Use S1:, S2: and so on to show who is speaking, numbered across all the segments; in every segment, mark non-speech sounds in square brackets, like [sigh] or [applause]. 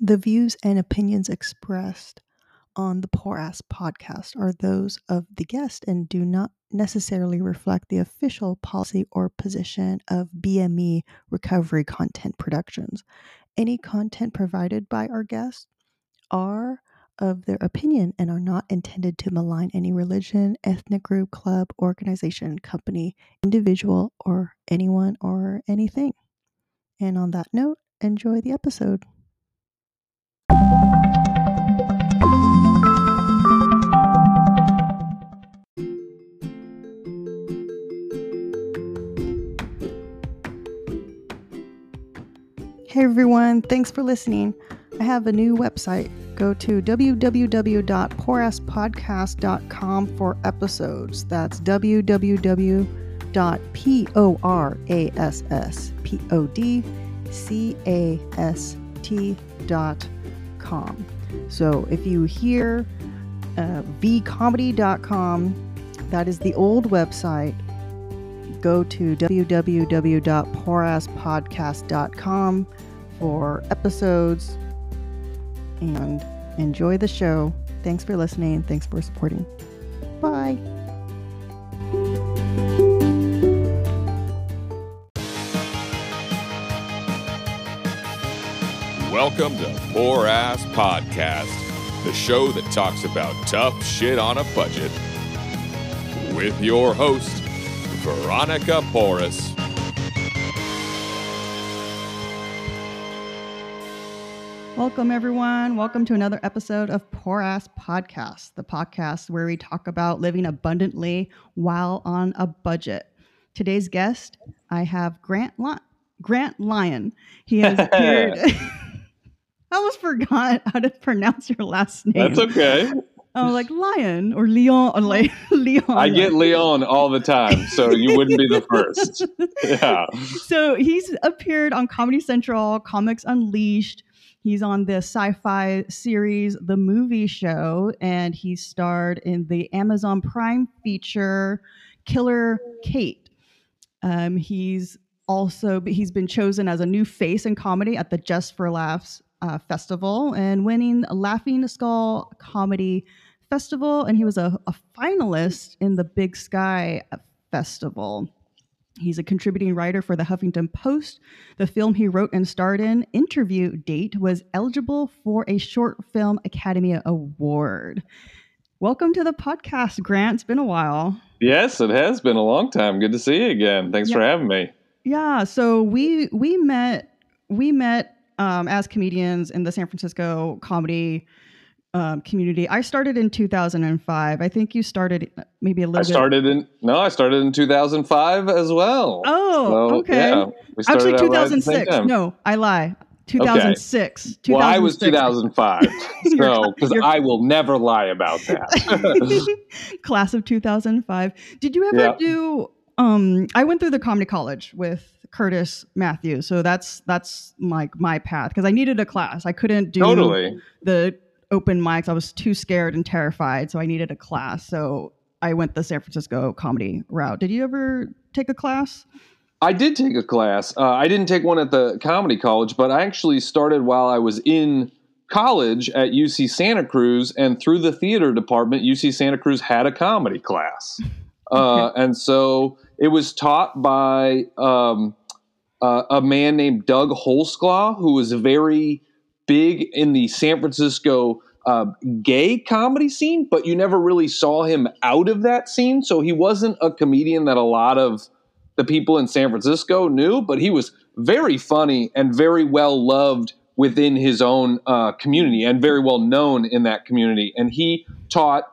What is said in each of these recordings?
S1: The views and opinions expressed on the Poor Ass podcast are those of the guest and do not necessarily reflect the official policy or position of BME Recovery Content Productions. Any content provided by our guests are of their opinion and are not intended to malign any religion, ethnic group, club, organization, company, individual, or anyone or anything. And on that note, enjoy the episode. Hey everyone, thanks for listening. I have a new website. Go to www.porasspodcast.com for episodes. That's www.porasspodcast.com. So if you hear uh, vcomedy.com, that is the old website. Go to www.porasspodcast.com for episodes and enjoy the show. Thanks for listening. Thanks for supporting. Bye.
S2: Welcome to Poor Ass Podcast, the show that talks about tough shit on a budget. With your host, Veronica Porras.
S1: Welcome, everyone. Welcome to another episode of Poor Ass Podcast, the podcast where we talk about living abundantly while on a budget. Today's guest, I have Grant Li- Grant Lyon. He has [laughs] appeared. [laughs] I almost forgot how to pronounce your last name.
S3: That's okay.
S1: I was like Lion or Leon or like [laughs] Leon.
S3: I get Leon all the time, so you wouldn't be the first. Yeah.
S1: So he's appeared on Comedy Central, Comics Unleashed. He's on the sci-fi series The Movie Show, and he starred in the Amazon Prime feature Killer Kate. Um, he's also he's been chosen as a new face in comedy at the Just for Laughs uh, festival and winning Laughing Skull Comedy Festival, and he was a, a finalist in the Big Sky Festival. He's a contributing writer for the Huffington Post. The film he wrote and starred in, Interview Date, was eligible for a Short Film Academy Award. Welcome to the podcast, Grant. It's been a while.
S3: Yes, it has been a long time. Good to see you again. Thanks
S1: Yeah.
S3: for having me.
S1: Yeah, so we we met we met um, as comedians in the San Francisco comedy um, community. I started in 2005. I think you started maybe a little
S3: I
S1: bit.
S3: started in no, I started in 2005 as well.
S1: Oh,
S3: So,
S1: okay.
S3: yeah, we
S1: Actually,
S3: out right at the same
S1: 2006. no, I lie. 2006.
S3: Well, I was 2005, [laughs]
S1: You're-
S3: so because I will never lie about that. [laughs]
S1: Class of 2005. Did you ever
S3: Yeah.
S1: do? Um, I went through the comedy college with Curtis Matthews, so that's that's like my path because I needed a class. I couldn't do
S3: totally.
S1: the open mics. I was too scared and terrified, so I needed a class. So I went the San Francisco comedy route. Did you ever take a class?
S3: I did take a class. Uh, I didn't take one at the comedy college, but I actually started while I was in college at UC Santa Cruz, and through the theater department, UC Santa Cruz had a comedy class, [laughs] uh, and so it was taught by um, uh, a man named Doug Holsclaw, who was very big in the San Francisco uh, gay comedy scene, but you never really saw him out of that scene. So he wasn't a comedian that a lot of the people in San Francisco knew, but he was very funny and very well loved within his own uh, community and very well known in that community. And he taught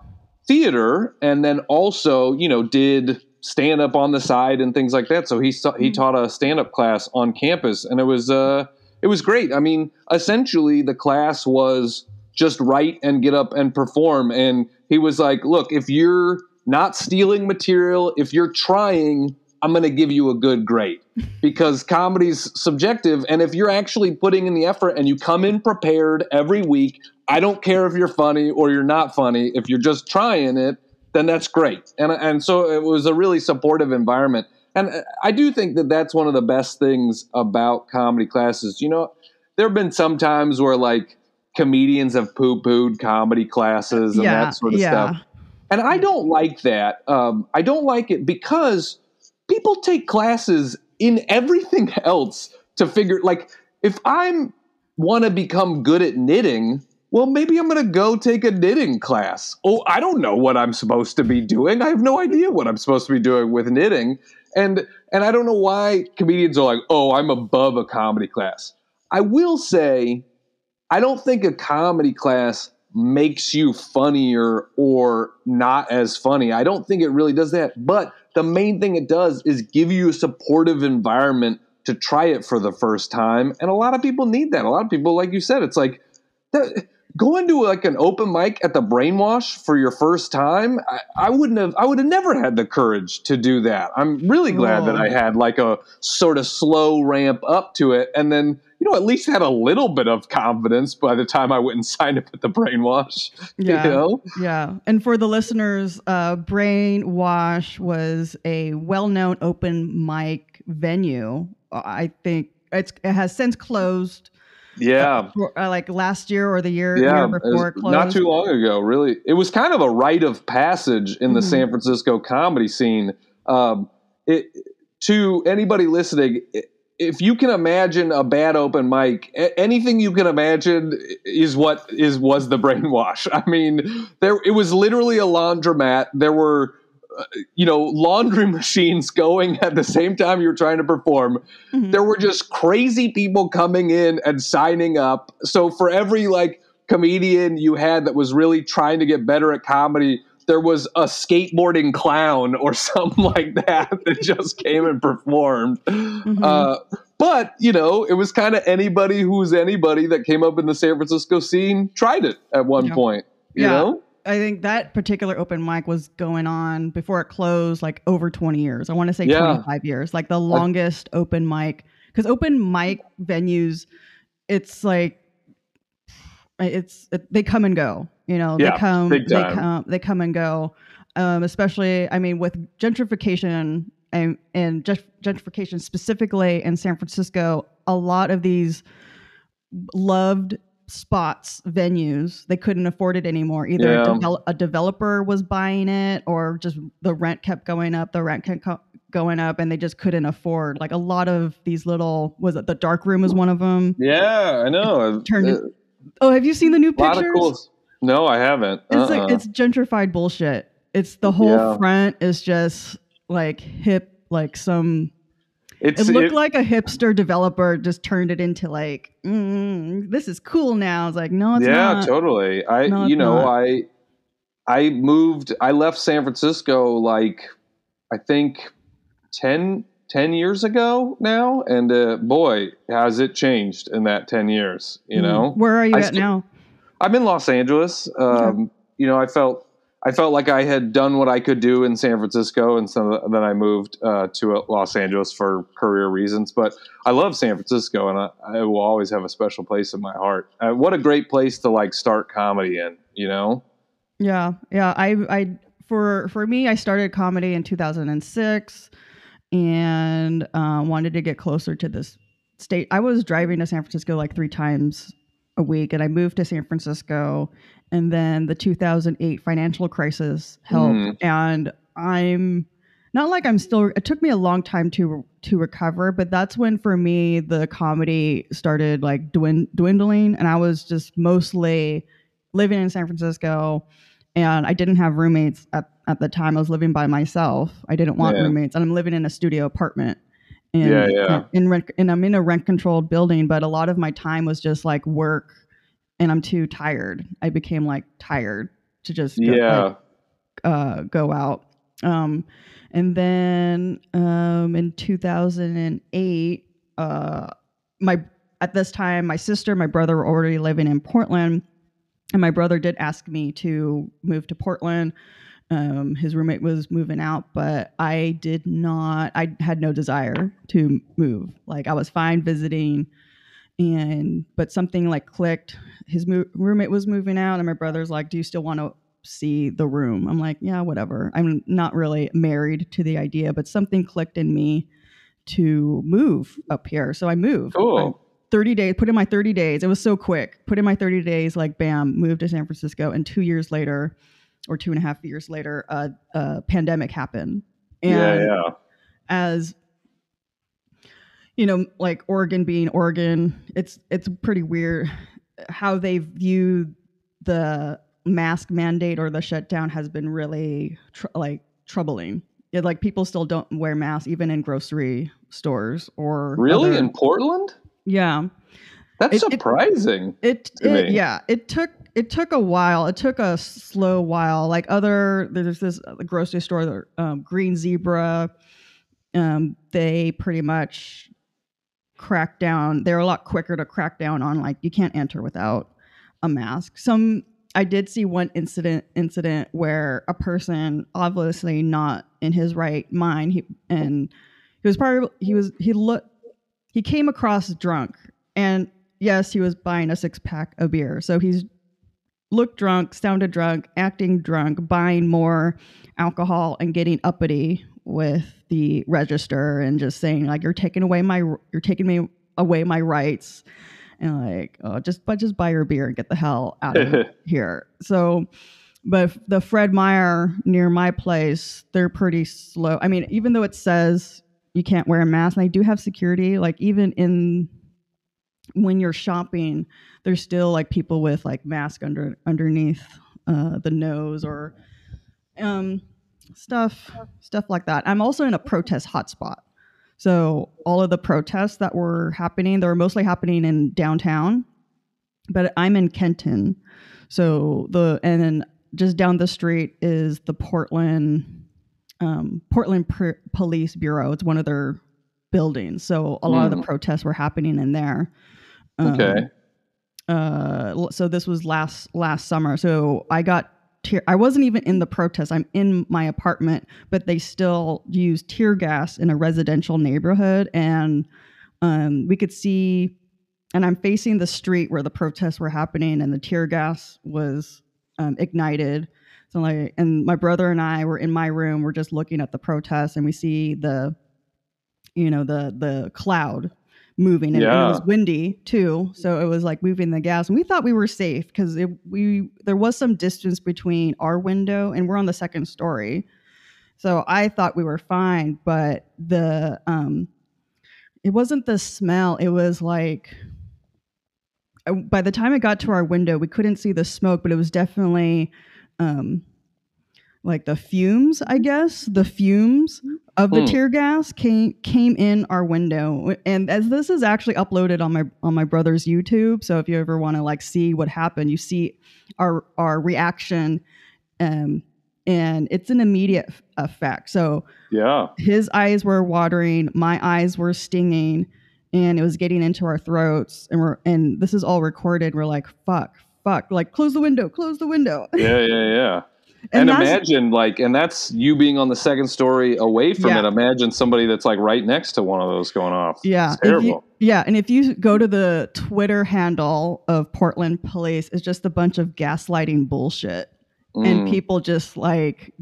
S3: theater and then also, you know, did stand up on the side and things like that. So he he
S1: Mhm.
S3: taught a stand up class on campus, and it was uh, it was great. I mean, essentially, the class was just write and get up and perform. And he was like, "Look, if you're not stealing material, if you're trying." I'm going to give you a good grade [laughs] because comedy's subjective. And if you're actually putting in the effort and you come in prepared every week, I don't care if you're funny or you're not funny. If you're just trying it, then that's great. And and so it was a really supportive environment. And I do think that that's one of the best things about comedy classes. You know, there have been some times where like comedians have poo pooed comedy classes and
S1: Yeah,
S3: that sort of
S1: yeah.
S3: stuff. And I don't like that. Um, I don't like it because people take classes in everything [laughs] else to figure like if I'm want to become good at knitting, well maybe I'm going to go take a knitting class. Oh, I don't know what I'm supposed to be doing. I have no idea what I'm supposed to be doing with knitting. And and I don't know why comedians are like, "Oh, I'm above a comedy class." I will say I don't think a comedy class makes you funnier or not as funny. I don't think it really does that. But the main thing it does is give you a supportive environment to try it for the first time. And a lot of people need that. A lot of people, like you said, it's like that, going to like an open mic at the brainwash for your first time. I, I wouldn't have, I would have never had the courage to do that. I'm really glad that
S1: Oh.
S3: I had like a sort of slow ramp up to it. And then, you know, at least had a little bit of confidence by the time I went and [laughs] signed up at the brainwash.
S1: Yeah.
S3: You know?
S1: Yeah. And for the listeners, uh, Brainwash was a well known open mic venue. I think it's, it has since closed.
S3: Yeah.
S1: For, uh, like last year or the year,
S3: Yeah,
S1: year before it closed.
S3: not too long ago. Really, it was kind of a rite of passage in the
S1: Mhm.
S3: San Francisco comedy scene. Um, it, to anybody listening, if you can imagine a bad open mic, anything you can imagine is what is was the brainwash. [laughs] I mean, there it was literally a laundromat. There were. You know, laundry [laughs] machines going at the same time you were trying to perform
S1: Mhm.
S3: there were just crazy people coming in and signing up. So for every like comedian you had that was really trying to get better at comedy, there was a skateboarding clown or [laughs] something like that that just came and performed.
S1: Mm-hmm.
S3: Uh, but you know, it was kind of anybody who's anybody that came up in the San Francisco scene tried it at one point. You
S1: Yeah.
S3: know,
S1: I think that particular open mic was going on before it closed, like over 20 years. I want to say
S3: Yeah.
S1: 25 years, like the longest open mic. Because open mic venues, it's like, it's it, they come and go. You know,
S3: Yeah,
S1: they come, they come, they come and go. Um, especially, I mean, with gentrification and and gentrification specifically in San Francisco, a lot of these loved spots venues they couldn't afford it anymore either
S3: Yeah.
S1: a, devel- a developer was buying it or just the rent kept going up the rent kept co- going up and they just couldn't afford like a lot of these little was it the dark room was one of them
S3: yeah, I know.
S1: Turned it- oh have you seen the new pictures
S3: cool. No, I haven't.
S1: it's like
S3: Uh-uh.
S1: it's gentrified bullshit it's the whole
S3: Yeah.
S1: front is just like hip like some
S3: It's
S1: it looked
S3: it-
S1: like a hipster developer just turned it into like mm, this is cool now it's like no it's
S3: yeah,
S1: not
S3: totally. I
S1: No,
S3: you know,
S1: not.
S3: I I moved I left San Francisco like I think 10, 10 years ago now and uh, boy, has it changed in that 10 years, you
S1: Mm.
S3: know?
S1: where are you
S3: I
S1: at
S3: still-
S1: now
S3: I'm in Los Angeles. Um, you know, I felt I felt like I had done what I could do in San Francisco, and so then I moved uh, to Los Angeles for career reasons. But I love San Francisco, and I, I will always have a special place in my heart. Uh, what a great place to like start comedy in, you know?
S1: Yeah, yeah. I, I, for for me, I started comedy in 2006, and uh, wanted to get closer to this state. I was driving to San Francisco like three times a week, and I moved to San Francisco, and then the 2008 financial crisis helped,
S3: Mhm.
S1: and I'm not like I'm still. It took me a long time to to recover, but that's when for me the comedy started like dwin- dwindling, and I was just mostly living in San Francisco and I didn't have roommates at, at the time. I was living by myself. I didn't want
S3: Yeah.
S1: roommates, and I'm living in a studio apartment. And,
S3: Yeah, yeah.
S1: In rent, and I'm in a rent controlled building, but a lot of my time was just like work, and I'm too tired. I became like tired to just go,
S3: Yeah.
S1: like, uh, go out. Um, and then um, in 2008, uh, my at this time, my sister, my brother were already living in Portland, and my brother did ask me to move to Portland. Um, his roommate was moving out, but I did not. I had no desire to move. Like I was fine visiting, and but something like clicked. His mo- roommate was moving out, and my brother's like, "Do you still want to see the room?" I'm like, "Yeah, whatever." I'm not really married to the idea, but something clicked in me to move up here, so I moved.
S3: Cool.
S1: 30 days, put in my 30 days. It was so quick. Put in my 30 days, like bam, moved to San Francisco. And two years later, or two and a half years later, a, a pandemic happened. And
S3: yeah, yeah.
S1: as you know, like Oregon being Oregon, it's it's pretty weird how they view the mask mandate or the shutdown has been really tr- like troubling. It, like people still don't wear masks even in grocery stores or
S3: Really?
S1: other-
S3: In Portland?
S1: yeah.
S3: That's
S1: It-
S3: surprising.
S1: It, it yeah, it took it took a while. It took a slow while. Like other there's this grocery store, um, Green Zebra. Um, they pretty much cracked down. They're a lot quicker to crack down on like you can't enter without a mask. Some I did see one incident incident where a person obviously not in his right mind he and he was probably he was he looked he came across drunk and yes he was buying a six pack of beer so he's looked drunk sounded drunk acting drunk buying more alcohol and getting uppity with the register and just saying like you're taking away my you're taking me away my rights and like oh, just but just buy your beer and get the hell out of [laughs] here. So but the fred meyer near my place they're pretty slow. I mean even though it says you can't wear a mask and they do have security. Like even in when you're shopping there's still like people with like mask under underneath uh, the nose or um stuff stuff like that. I'm also in a protest hotspot. So all of the protests that were happening they were mostly happening in downtown but i'm in kenton. So the and then just down the street is the portland um, portland police bureau. It's one of their buildings. So a lot of the
S3: Mm.
S1: protests were happening in there. Um,
S3: Okay.
S1: uh so this was last last summer. So i got tear i wasn't even in the protest. I'm in my apartment but they still used tear gas in a residential neighborhood. And um we could see and i'm facing the street where the protests were happening and the tear gas was um, ignited. So like and my brother and i were in my room. We're just looking at the protests and we see the you know the the cloud moving and, and it was windy too. So it was like moving the gas and we thought we were safe because we there was some distance between our window and we're on the second story. So i thought we were fine but the um it wasn't the smell. It was like uh, by the time it got to our window we couldn't see the smoke but it was definitely um like the fumes i guess the fumes of the
S3: Hmm.
S1: tear gas came came in our window and as this is actually uploaded on my on my brother's youtube so if you ever want to like see what happened you see our our reaction um and it's an immediate effect so
S3: Yeah.
S1: his eyes were watering my eyes were stinging and it was getting into our throats and we're and this is all recorded we're like fuck fuck like close the window close the window
S3: Yeah. Yeah. Yeah. And,
S1: that's-
S3: imagine like, and that's you being on the second story away from
S1: Yeah.
S3: it. Imagine somebody that's like right next to one of those going off.
S1: Yeah,
S3: It's
S1: if you-
S3: terrible.
S1: yeah, and if you go to the Twitter handle of Portland Police, it's just a bunch of gaslighting bullshit and
S3: Mm.
S1: people just like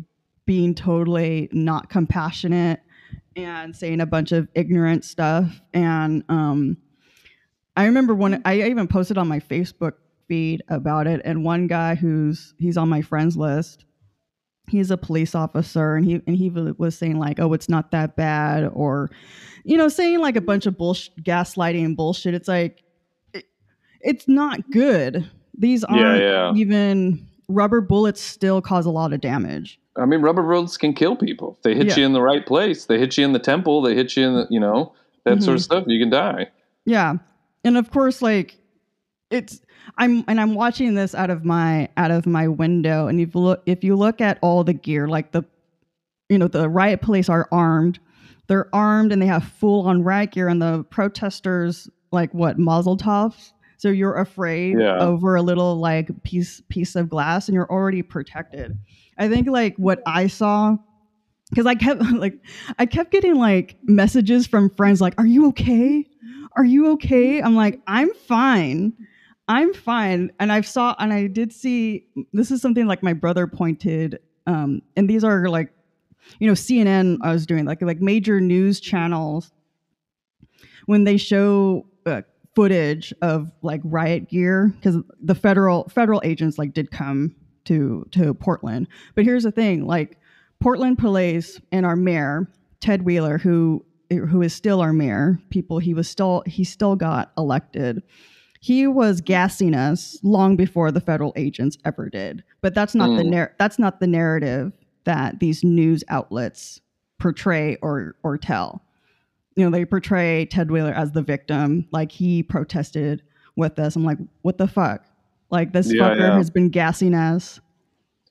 S1: being totally not compassionate and saying a bunch of ignorant stuff. And um, I remember when I even posted on my Facebook feed about it, and one guy who's he's on my friends list. He's a police officer, and he and he was saying like, "Oh, it's not that bad," or you know, saying like a bunch of bullshit, gaslighting and bullshit. It's like, it, it's not good. These aren't
S3: yeah.
S1: even rubber bullets. Still cause a lot of damage.
S3: I mean, rubber bullets can kill people. They hit
S1: Yeah.
S3: you in the right place. They hit you in the temple. They hit you in the, you know, that sort of mm-hmm. stuff. You can die.
S1: Yeah, and of course, like it's I'm and I'm watching this out of my out of my window, and if you look if you look at all the gear, like the you know the riot police are armed, they're armed and they have full on riot gear, and the protesters like what muzzle tops. So you're afraid
S3: Yeah.
S1: over a little like piece piece of glass, and you're already protected. I think like what I saw because I kept [laughs] like I kept getting like messages from friends like, "Are you okay? Are you okay?" I'm like, "I'm fine. I'm fine." And I saw and I did see this is something like my brother pointed um and these are like you know CNN I was doing like like major news channels when they show uh, footage of like riot gear because the federal federal agents like did come to to Portland. But here's the thing, like Portland police and our mayor Ted Wheeler, who who is still our mayor, people he was still he still got elected. He was gassing us long before the federal agents ever did. But that's not mm. the nar- that's not the narrative that these news outlets portray or or tell. You know, they portray Ted Wheeler as the victim, like he protested with us. I'm like, what the fuck? Like this yeah, fucker yeah. has been gassing us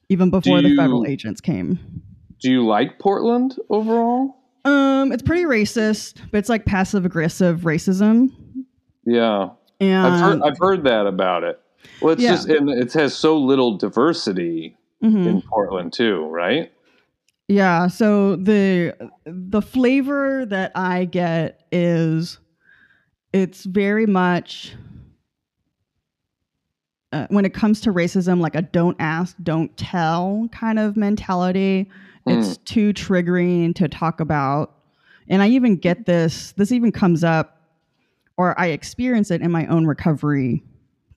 S1: even before you, the federal agents came.
S3: Do you like Portland overall?
S1: Um, it's pretty racist, but it's like passive aggressive racism.
S3: Yeah, and I've heard, I've heard that about it. Well, it's yeah. just and it has so little diversity mm-hmm. in Portland too, right?
S1: Yeah. So the the flavor that I get is it's very much uh, when it comes to racism, like a don't ask, don't tell kind of mentality. It's mm. too triggering to talk about. And I even get this, this even comes up, or I experience it in my own recovery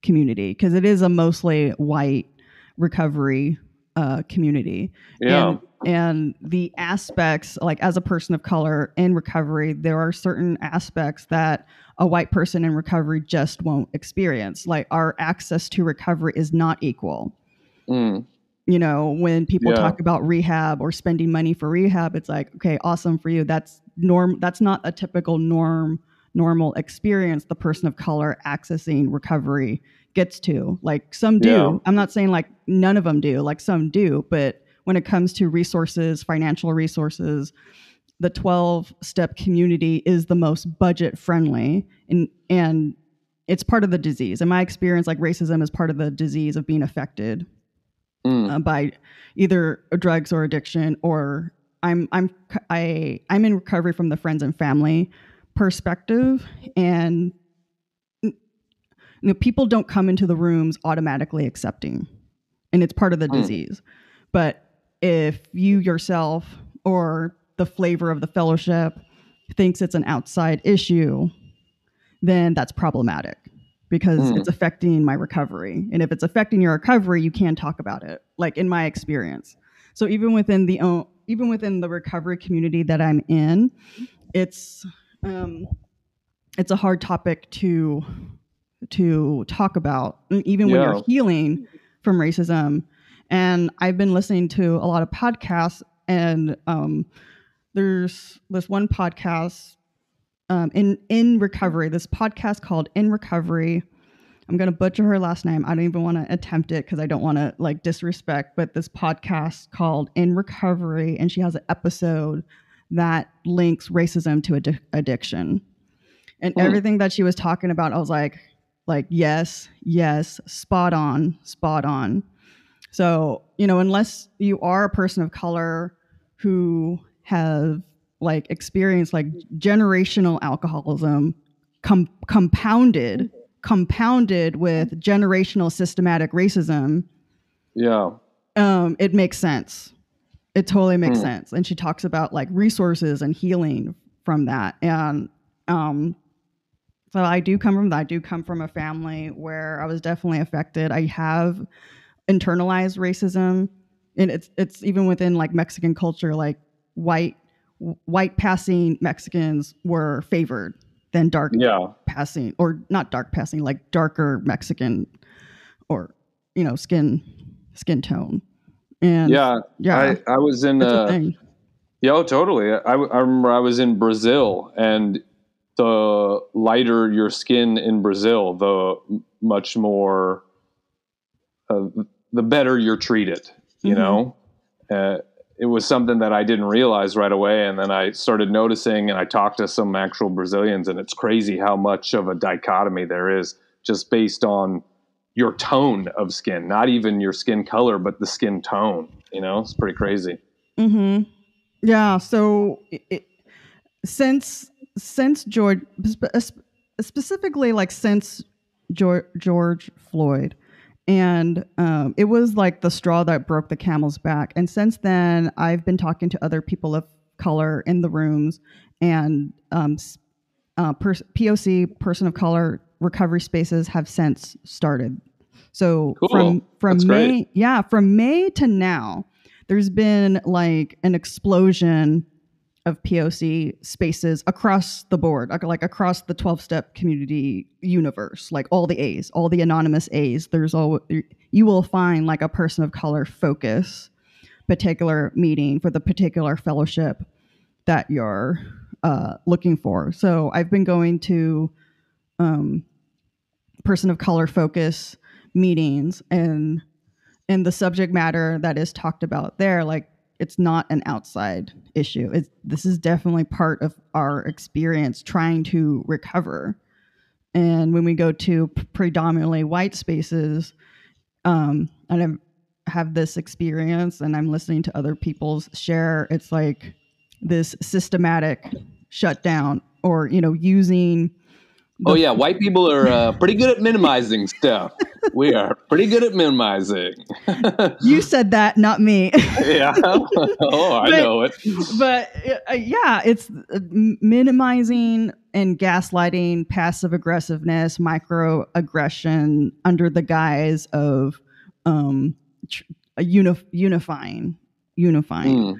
S1: community, because it is a mostly white recovery uh, community.
S3: Yeah.
S1: And, and the aspects, like as a person of color in recovery, there are certain aspects that a white person in recovery just won't experience. Like our access to recovery is not equal. Mm you know when people yeah. talk about rehab or spending money for rehab it's like okay awesome for you that's norm that's not a typical norm normal experience the person of color accessing recovery gets to. Like some do. Yeah. i'm not saying like none of them do. Like some do. But when it comes to resources financial resources the 12 step community is the most budget friendly and and it's part of the disease. In my experience like racism is part of the disease of being affected mm. uh, by either drugs or addiction or I'm I'm I I'm in recovery from the friends and family perspective and you know people don't come into the rooms automatically accepting and it's part of the mm. disease but if you yourself or the flavor of the fellowship thinks it's an outside issue then that's problematic because mm. it's affecting my recovery. And if it's affecting your recovery, you can talk about it. Like in my experience. So even within the even within the recovery community that I'm in, it's um, it's a hard topic to to talk about, even yeah. when you're healing from racism. And I've been listening to a lot of podcasts, and um, there's this one podcast um, in in recovery. This podcast called In Recovery. I'm gonna butcher her last name. I don't even want to attempt it because I don't want to like disrespect. But this podcast called In Recovery, and she has an episode that links racism to ad- addiction, and mm. everything that she was talking about, I was like, like yes, yes, spot on, spot on. So you know, unless you are a person of color who have like experience like generational alcoholism com- compounded compounded with generational systematic racism
S3: yeah
S1: um it makes sense it totally makes mm. sense and she talks about like resources and healing from that and um so i do come from that i do come from a family where i was definitely affected i have internalized racism and it's it's even within like mexican culture like white white passing Mexicans were favored than dark
S3: yeah.
S1: passing, or not dark passing, like darker Mexican, or you know, skin skin tone. And
S3: yeah, yeah, I, I was in. Uh, yeah, oh, totally. I, I remember I was in Brazil, and the lighter your skin in Brazil, the much more, uh, the better you're treated. You mm-hmm. know. Uh, it was something that I didn't realize right away. And then I started noticing and I talked to some actual Brazilians, and it's crazy how much of a dichotomy there is just based on your tone of skin, not even your skin color, but the skin tone. You know, it's pretty crazy.
S1: Hmm. Yeah. So it, since since George, specifically like since George, George Floyd, and um, it was like the straw that broke the camel's back. And since then, I've been talking to other people of color in the rooms and um, uh, pers- POC, person of color recovery spaces have since started. So
S3: Cool.
S1: from from
S3: That's
S1: May,
S3: great.
S1: yeah, from May to now, there's been like an explosion of POC spaces across the board, like- like across the 12 step community universe, like all the A's, all the anonymous A's. There's all you will find like a person of color focus particular meeting for the particular fellowship that you're uh, looking for. So I've been going to um, person of color focus meetings and and the subject matter that is talked about there like it's not an outside issue. It's this is definitely part of our experience trying to recover. And when we go to predominantly white spaces um and i have this experience and i'm listening to other people's share it's like this systematic shutdown or you know using
S3: Oh yeah, white people are uh, pretty good at minimizing stuff. We are pretty good at minimizing. [laughs]
S1: you said that not me
S3: yeah. [laughs] oh, I
S1: But-
S3: know it.
S1: but uh, yeah, it's uh, minimizing and gaslighting, passive aggressiveness, microaggression under the guise of um, tr- a unif- unifying, unifying.
S3: Mm.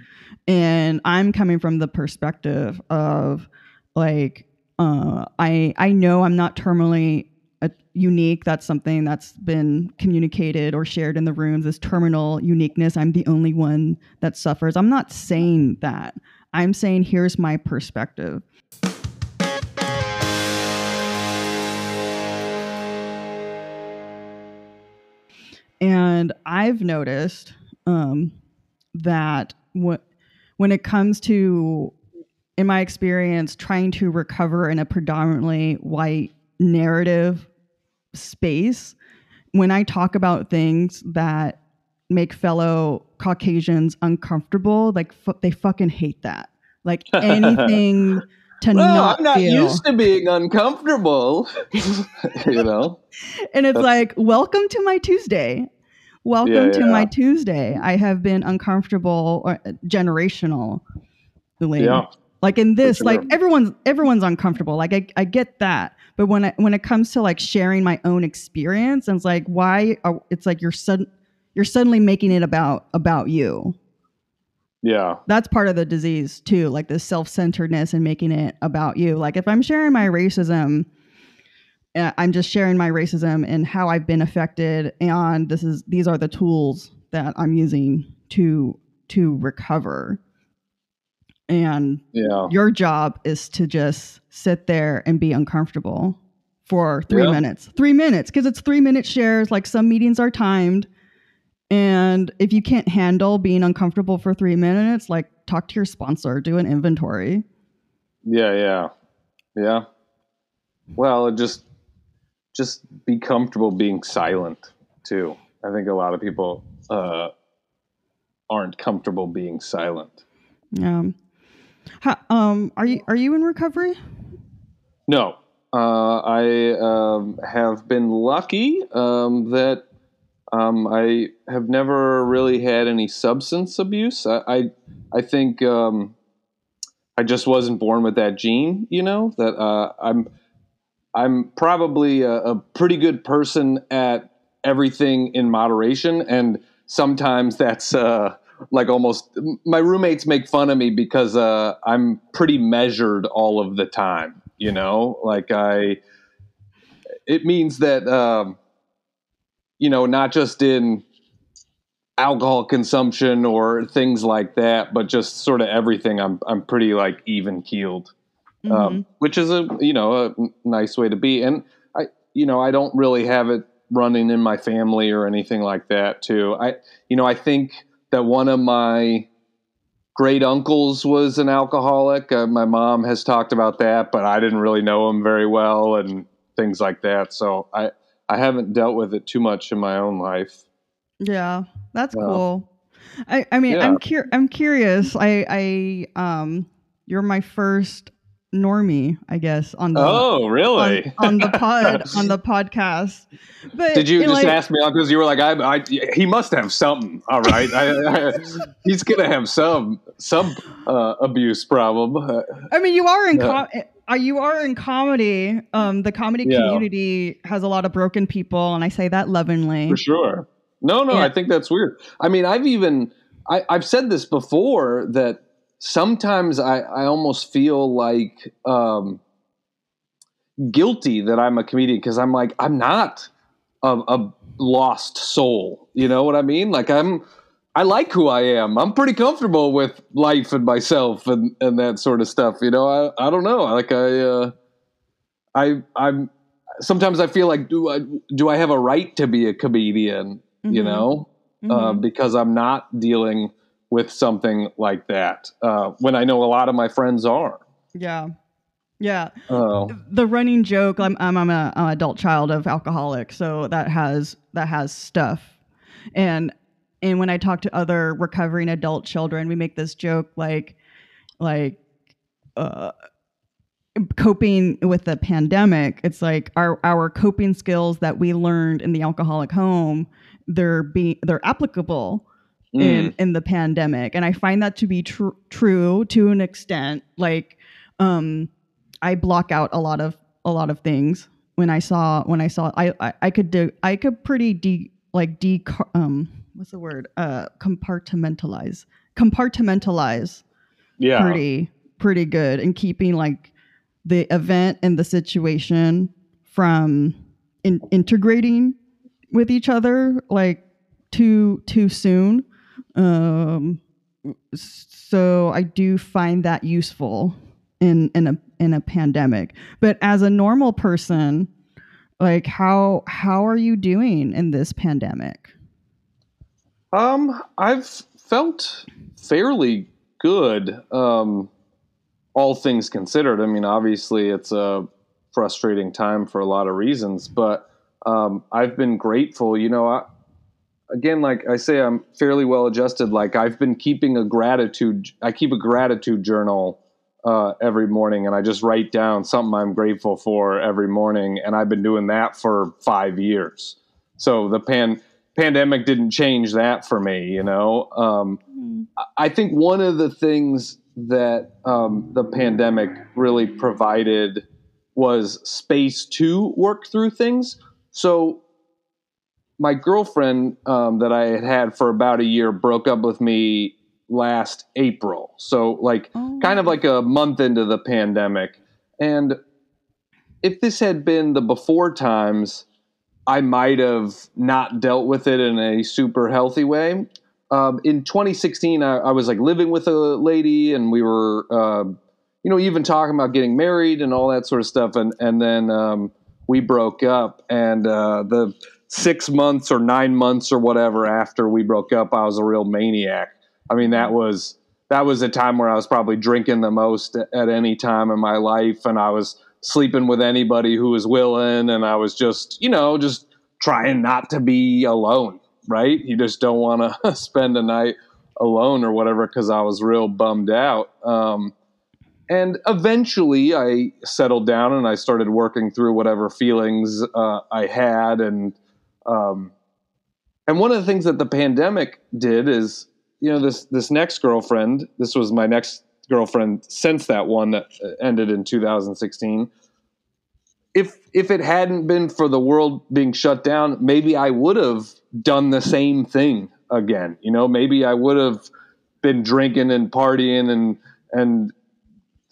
S1: And I'm coming from the perspective of like uh, I I know I'm not terminally uh, unique. That's something that's been communicated or shared in the rooms. This terminal uniqueness. I'm the only one that suffers. I'm not saying that. I'm saying here's my perspective. And I've noticed um, that wh- when it comes to, in my experience, trying to recover in a predominantly white narrative space, when I talk about things that make fellow Caucasians uncomfortable, like fu- they fucking hate that. Like [laughs] anything to
S3: Well,
S1: not,
S3: I'm not
S1: feel.
S3: used to being uncomfortable. [laughs] you know. [laughs]
S1: and it's
S3: That's-
S1: like, welcome to my Tuesday. Welcome
S3: Yeah,
S1: to
S3: yeah.
S1: my Tuesday. I have been uncomfortable or uh, generational.
S3: Yeah.
S1: Like in this,
S3: sure.
S1: like everyone's everyone's uncomfortable. Like I, I get that. But when I, when it comes to like sharing my own experience, and it's like why are, it's like you're sudden you're suddenly making it about about you.
S3: Yeah.
S1: That's part of the disease too, like this self-centeredness and making it about you. Like if I'm sharing my racism, uh, I'm just sharing my racism and how I've been affected, and this is these are the tools that I'm using to to recover. And
S3: Yeah.
S1: your job is to just sit there and be uncomfortable for three
S3: Yeah.
S1: minutes. Three minutes, because it's three minute shares. Like some meetings are timed. And if you can't handle being uncomfortable for three minutes, like talk to your sponsor, do an inventory.
S3: Yeah, yeah, yeah. Well, just just be comfortable being silent too. I think a lot of people uh, aren't comfortable being silent.
S1: Um, how, um, are you are you in recovery?
S3: No, uh, I um, have been lucky um, that um, I have never really had any substance abuse. I I, I think um, I just wasn't born with that gene. You know that uh, I'm I'm probably a, a pretty good person at everything in moderation, and sometimes that's uh, like almost. My roommates make fun of me because uh, I'm pretty measured all of the time. You know, like I. It means that um, you know, not just in alcohol consumption or things like that, but just sort of everything. I'm I'm pretty like even keeled
S1: Mm-hmm.
S3: um, which is a you know a nice way to be. And I you know I don't really have it running in my family or anything like that. Too. I you know I think that one of my great uncles was an alcoholic. Uh, my mom has talked about that, but I didn't really know him very well and things like that. So I I haven't dealt with it too much in my own life.
S1: Yeah, that's
S3: Yeah.
S1: cool. I, I mean,
S3: Yeah.
S1: I'm cur- I'm curious. I I um, you're my first normie, I guess, on the
S3: oh really
S1: on, on the pod [laughs] on the podcast. But
S3: Did you just
S1: like,
S3: ask me because you were like, I, I, he must have something. All right, I, I, he's gonna have some some uh, abuse problem. Uh,
S1: I mean, you are in com- uh, you are in comedy. Um, the comedy
S3: Yeah.
S1: community has a lot of broken people, and I say that lovingly.
S3: for sure. No, no,
S1: Yeah.
S3: I think that's weird. I mean, I've even I, I've said this before that sometimes I, I almost feel like um, guilty that I'm a comedian because I'm like I'm not a, a lost soul. You know what I mean? Like I'm. I like who I am. I'm pretty comfortable with life and myself and, and that sort of stuff. You know, I, I don't know. Like I, uh, I, I'm, sometimes I feel like, do I, do I have a right to be a comedian? You
S1: Mhm.
S3: know, uh,
S1: Mhm.
S3: because I'm not dealing with something like that. Uh, when I know a lot of my friends are.
S1: yeah, yeah.
S3: Oh,
S1: the running joke I'm I'm, I'm a I'm an adult child of alcoholic, so that has that has stuff. And and when I talk to other recovering adult children, we make this joke like like uh coping with the pandemic. It's like our our coping skills that we learned in the alcoholic home, they're being they're applicable
S3: Mm.
S1: in in the pandemic and i find that to be tr- true to an extent like um i block out a lot of a lot of things when i saw when i saw i i, I could do i could pretty de like de um what's the word uh compartmentalize compartmentalize
S3: yeah.
S1: pretty pretty good and keeping like the event and the situation from in, integrating with each other like too too soon um so i do find that useful in in a in a pandemic but as a normal person like how how are you doing in this pandemic
S3: Um, I've felt fairly good, um, all things considered. I mean, obviously, it's a frustrating time for a lot of reasons, but um, I've been grateful. You know, I, again, like I say, I'm fairly well adjusted. Like I've been keeping a gratitude. I keep a gratitude journal uh, every morning, and I just write down something I'm grateful for every morning, and I've been doing that for five years. So the pan pandemic didn't change that for me, you know. Um, I think one of the things that um, the pandemic really provided was space to work through things. So, my girlfriend um, that I had had for about a year broke up with me last April. So, like,
S1: Oh.
S3: kind of like a month into the pandemic. And if this had been the before times, I might have not dealt with it in a super healthy way. Um, in 2016, I, I was like living with a lady, and we were, uh, you know, even talking about getting married and all that sort of stuff. And and then um, we broke up, and uh, the six months or nine months or whatever after we broke up, I was a real maniac. I mean, that was that was a time where I was probably drinking the most at, at any time in my life, and I was sleeping with anybody who was willing, and I was just, you know, just trying not to be alone. Right? You just don't want to [laughs] spend a night alone or whatever because I was real bummed out. Um, and eventually, I settled down and I started working through whatever feelings uh, I had, and um, and one of the things that the pandemic did is, you know, this this next girlfriend. This was my next girlfriend since that one that uh, ended in 2016. If if it hadn't been for the world being shut down, maybe I would have done the same thing again. You know, maybe I would have been drinking and partying and and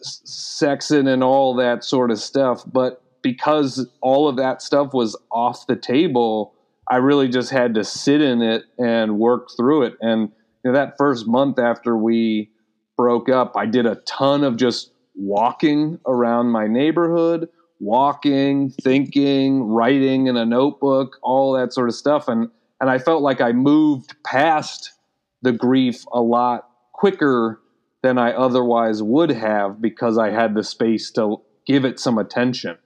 S3: sexing and all that sort of stuff. But because all of that stuff was off the table, I really just had to sit in it and work through it. And you know, that first month after we broke up, I did a ton of just walking around my neighborhood, walking, thinking, writing in a notebook, all that sort of stuff. And and I felt like I moved past the grief a lot quicker than I otherwise would have because I had the space to give it some attention.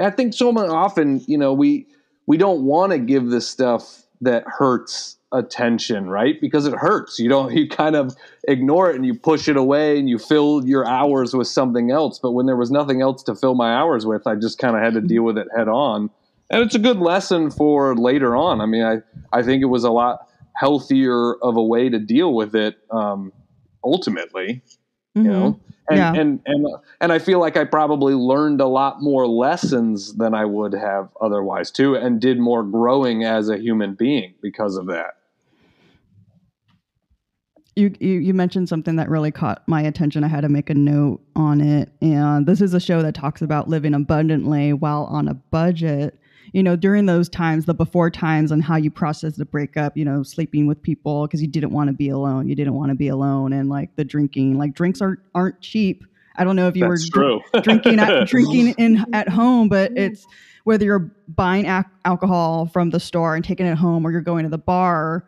S3: I think so often, you know, we we don't want to give this stuff that hurts attention, right? Because it hurts. You don't [laughs] you kind of ignore it and you push it away and you fill your hours with something else. But when there was nothing else to fill my hours with, I just kind of had to deal with it head on. And it's a good lesson for later on. I mean, I I think it was a lot healthier of a way to deal with it um, ultimately.
S1: Mhm.
S3: You know, and,
S1: Yeah.
S3: and and and I feel like I probably learned a lot more lessons than I would have otherwise too, and did more growing as a human being because of that.
S1: You, you you mentioned something that really caught my attention. I had to make a note on it. And this is a show that talks about living abundantly while on a budget. You know, during those times, the before times, and how you process the breakup. You know, sleeping with people because you didn't want to be alone. You didn't want to be alone, and like the drinking. Like drinks aren't aren't cheap. I don't know if you
S3: That's
S1: were [laughs] drinking at, [laughs] drinking in at home, but it's whether you're buying ac- alcohol from the store and taking it home, or you're going to the bar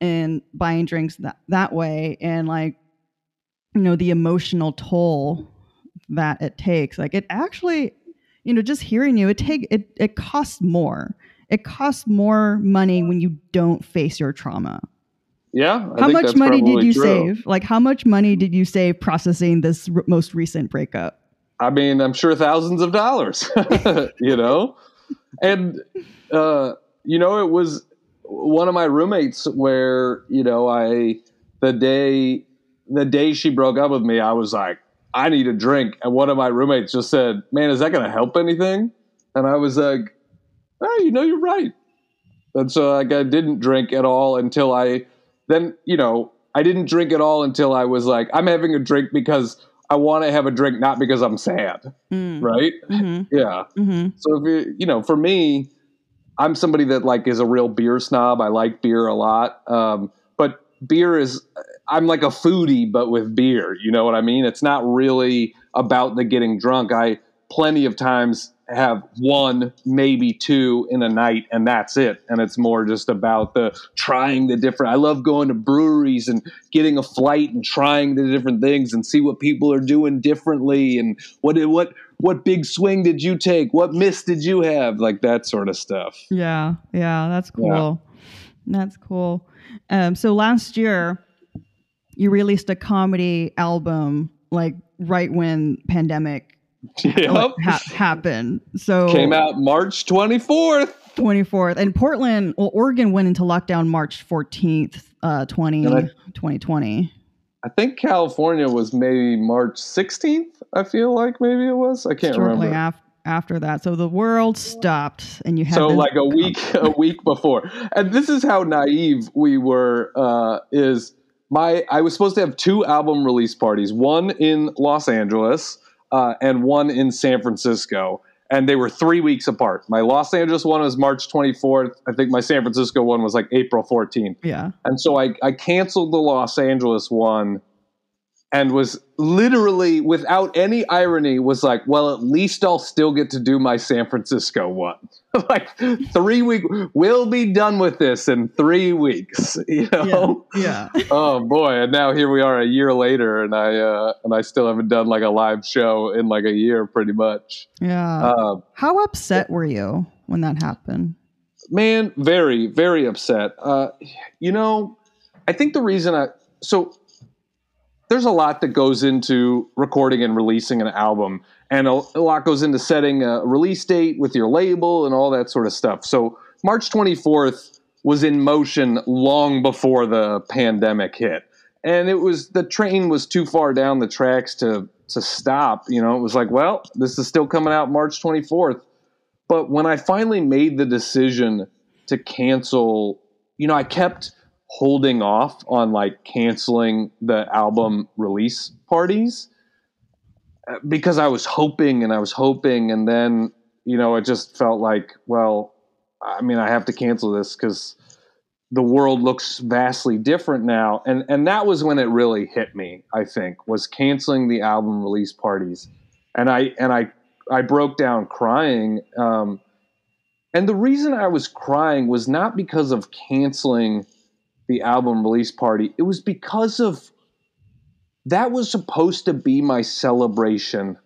S1: and buying drinks that that way, and like you know the emotional toll that it takes. Like it actually, you know, just hearing you, it take it it costs more. It costs more money when you don't face your trauma.
S3: Yeah. I
S1: how much money did you
S3: true.
S1: save? Like how much money did you save processing this r- most recent breakup?
S3: I mean, I'm sure thousands of dollars, [laughs] you know? And, uh, you know, it was one of my roommates where, you know, I, the day, the day she broke up with me, I was like, I need a drink. And one of my roommates just said, man, is that going to help anything? And I was like, oh, you know, you're right. And so like, I didn't drink at all until I, then, you know, I didn't drink at all until I was like, I'm having a drink because I want to have a drink, not because I'm sad,
S1: Mm.
S3: right?
S1: hmm
S3: Yeah.
S1: hmm
S3: So if you, you know, for me, I'm somebody that like is a real beer snob. I like beer a lot, um, but beer is I'm like a foodie, but with beer. You know what I mean? It's not really about the getting drunk. I plenty of times have one, maybe two in a night, and that's it. And it's more just about the trying the different. I love going to breweries and getting a flight and trying the different things and see what people are doing differently and what what what big swing did you take? What miss did you have? Like that sort of stuff.
S1: Yeah, yeah, that's
S3: Yeah.
S1: cool. That's cool. Um, so last year, you released a comedy album, like right when pandemic
S3: Yep.
S1: like, ha- happened. So
S3: Came out March 24th.
S1: 24th, and Portland, well, Oregon went into lockdown March 14th, uh, 20,
S3: I-
S1: 2020.
S3: I think California was maybe March 16th. I feel like maybe it was. I can't
S1: Shortly
S3: remember.
S1: af- after that, so the world stopped, and you had
S3: So like a week [laughs] a week before. And this is how naive we were uh is my I was supposed to have two album release parties, one in Los Angeles uh, and one in San Francisco. And they were three weeks apart. My Los Angeles one was March 24th. I think my San Francisco one was like April 14th.
S1: yeah,
S3: And so I, I canceled the Los Angeles one and was literally, without any irony, was like, well, at least I'll still get to do my San Francisco one. [laughs] like three week, we'll be done with this in three weeks. [laughs] You know?
S1: yeah. [laughs]
S3: oh boy! And now here we are a year later, and I uh, and I still haven't done like a live show in like a year, pretty much.
S1: Yeah.
S3: Uh,
S1: How upset were you when that happened?
S3: man very very upset uh you know i think the reason i so there's a lot that goes into recording and releasing an album and a, a lot goes into setting a release date with your label and all that sort of stuff. So march 24th was in motion long before the pandemic hit. And it was the train was too far down the tracks to to stop you know? It was like well this is still coming out march 24th but when I finally made the decision to cancel, you know, I kept holding off on like canceling the album release parties uh, because I was hoping and I was hoping. And then, you know, it just felt like, well, I mean, I have to cancel this because the world looks vastly different now. And, and that was when it really hit me, I think, was canceling the album release parties. And I, and I I broke down crying. Um, and the reason I was crying was not because of canceling the album release party, it was because of that was supposed to be my celebration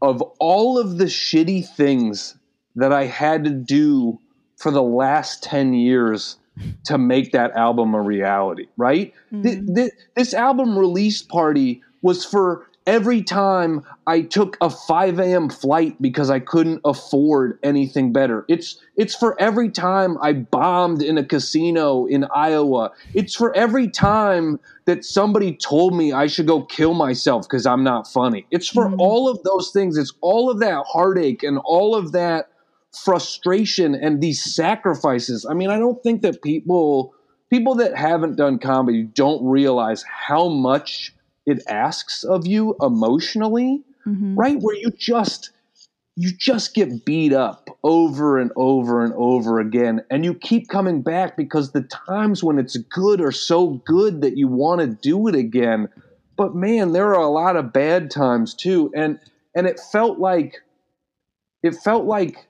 S3: of all of the shitty things that I had to do for the last 10 years to make that album a reality, right?
S1: Mhm.
S3: th- this album release party was for every time I took a 5 a.m. flight because I couldn't afford anything better. It's it's for every time I bombed in a casino in Iowa. It's for every time that somebody told me I should go kill myself because I'm not funny. It's for
S1: Mhm.
S3: all of those things. It's all of that heartache and all of that frustration and these sacrifices. I mean, I don't think that people people that haven't done comedy don't realize how much it asks of you emotionally,
S1: Mhm.
S3: right? Where you just you just get beat up over and over and over again and you keep coming back because the times when it's good are so good that you want to do it again. But man, there are a lot of bad times too and and it felt like it felt like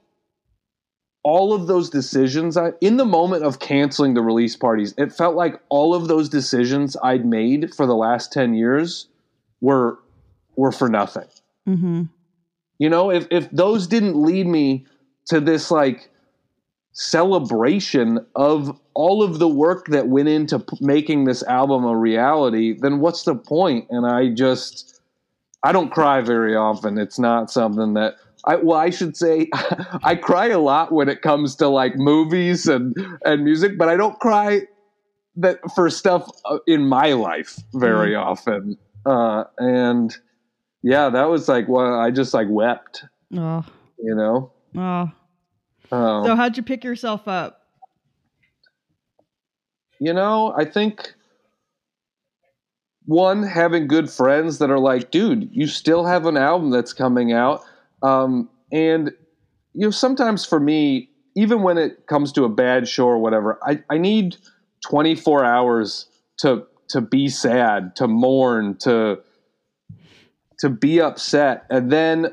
S3: all of those decisions I, in the moment of canceling the release parties it felt like all of those decisions i'd made for the last 10 years were were for nothing.
S1: Mhm.
S3: you know if if those didn't lead me to this like celebration of all of the work that went into p- making this album a reality then what's the point? And i just i don't cry very often. It's not something that I, well, I should say [laughs] I cry a lot when it comes to like movies and, and music, but I don't cry that for stuff uh, in my life very often. Uh, and yeah, that was like, well, I just like wept,
S1: Oh.
S3: you know?
S1: Oh.
S3: Um,
S1: So how'd you pick yourself up?
S3: you know, I think one having good friends that are like, dude, you still have an album that's coming out, um, and you know, sometimes for me, even when it comes to a bad show or whatever, I, I need 24 hours to to be sad, to mourn, to to be upset, and then,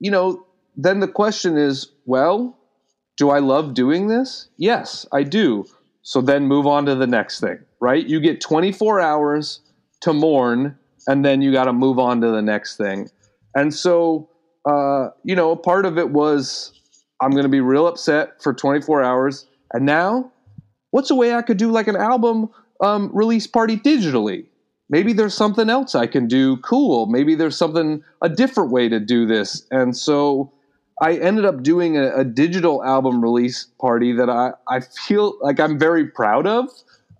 S3: you know, then the question is, well, do I love doing this? Yes, I do. So then move on to the next thing, right? You get 24 hours to mourn, and then you got to move on to the next thing. And so, uh, you know, part of it was I'm going to be real upset for 24 hours. And now, what's a way I could do like an album um, release party digitally? Maybe there's something else I can do cool. Maybe there's something, a different way to do this. And so, I ended up doing a, a digital album release party that I, I feel like I'm very proud of.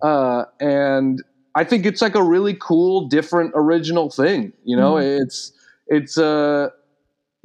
S3: Uh, and I think it's like a really cool, different, original thing. You know, it's, it's, uh,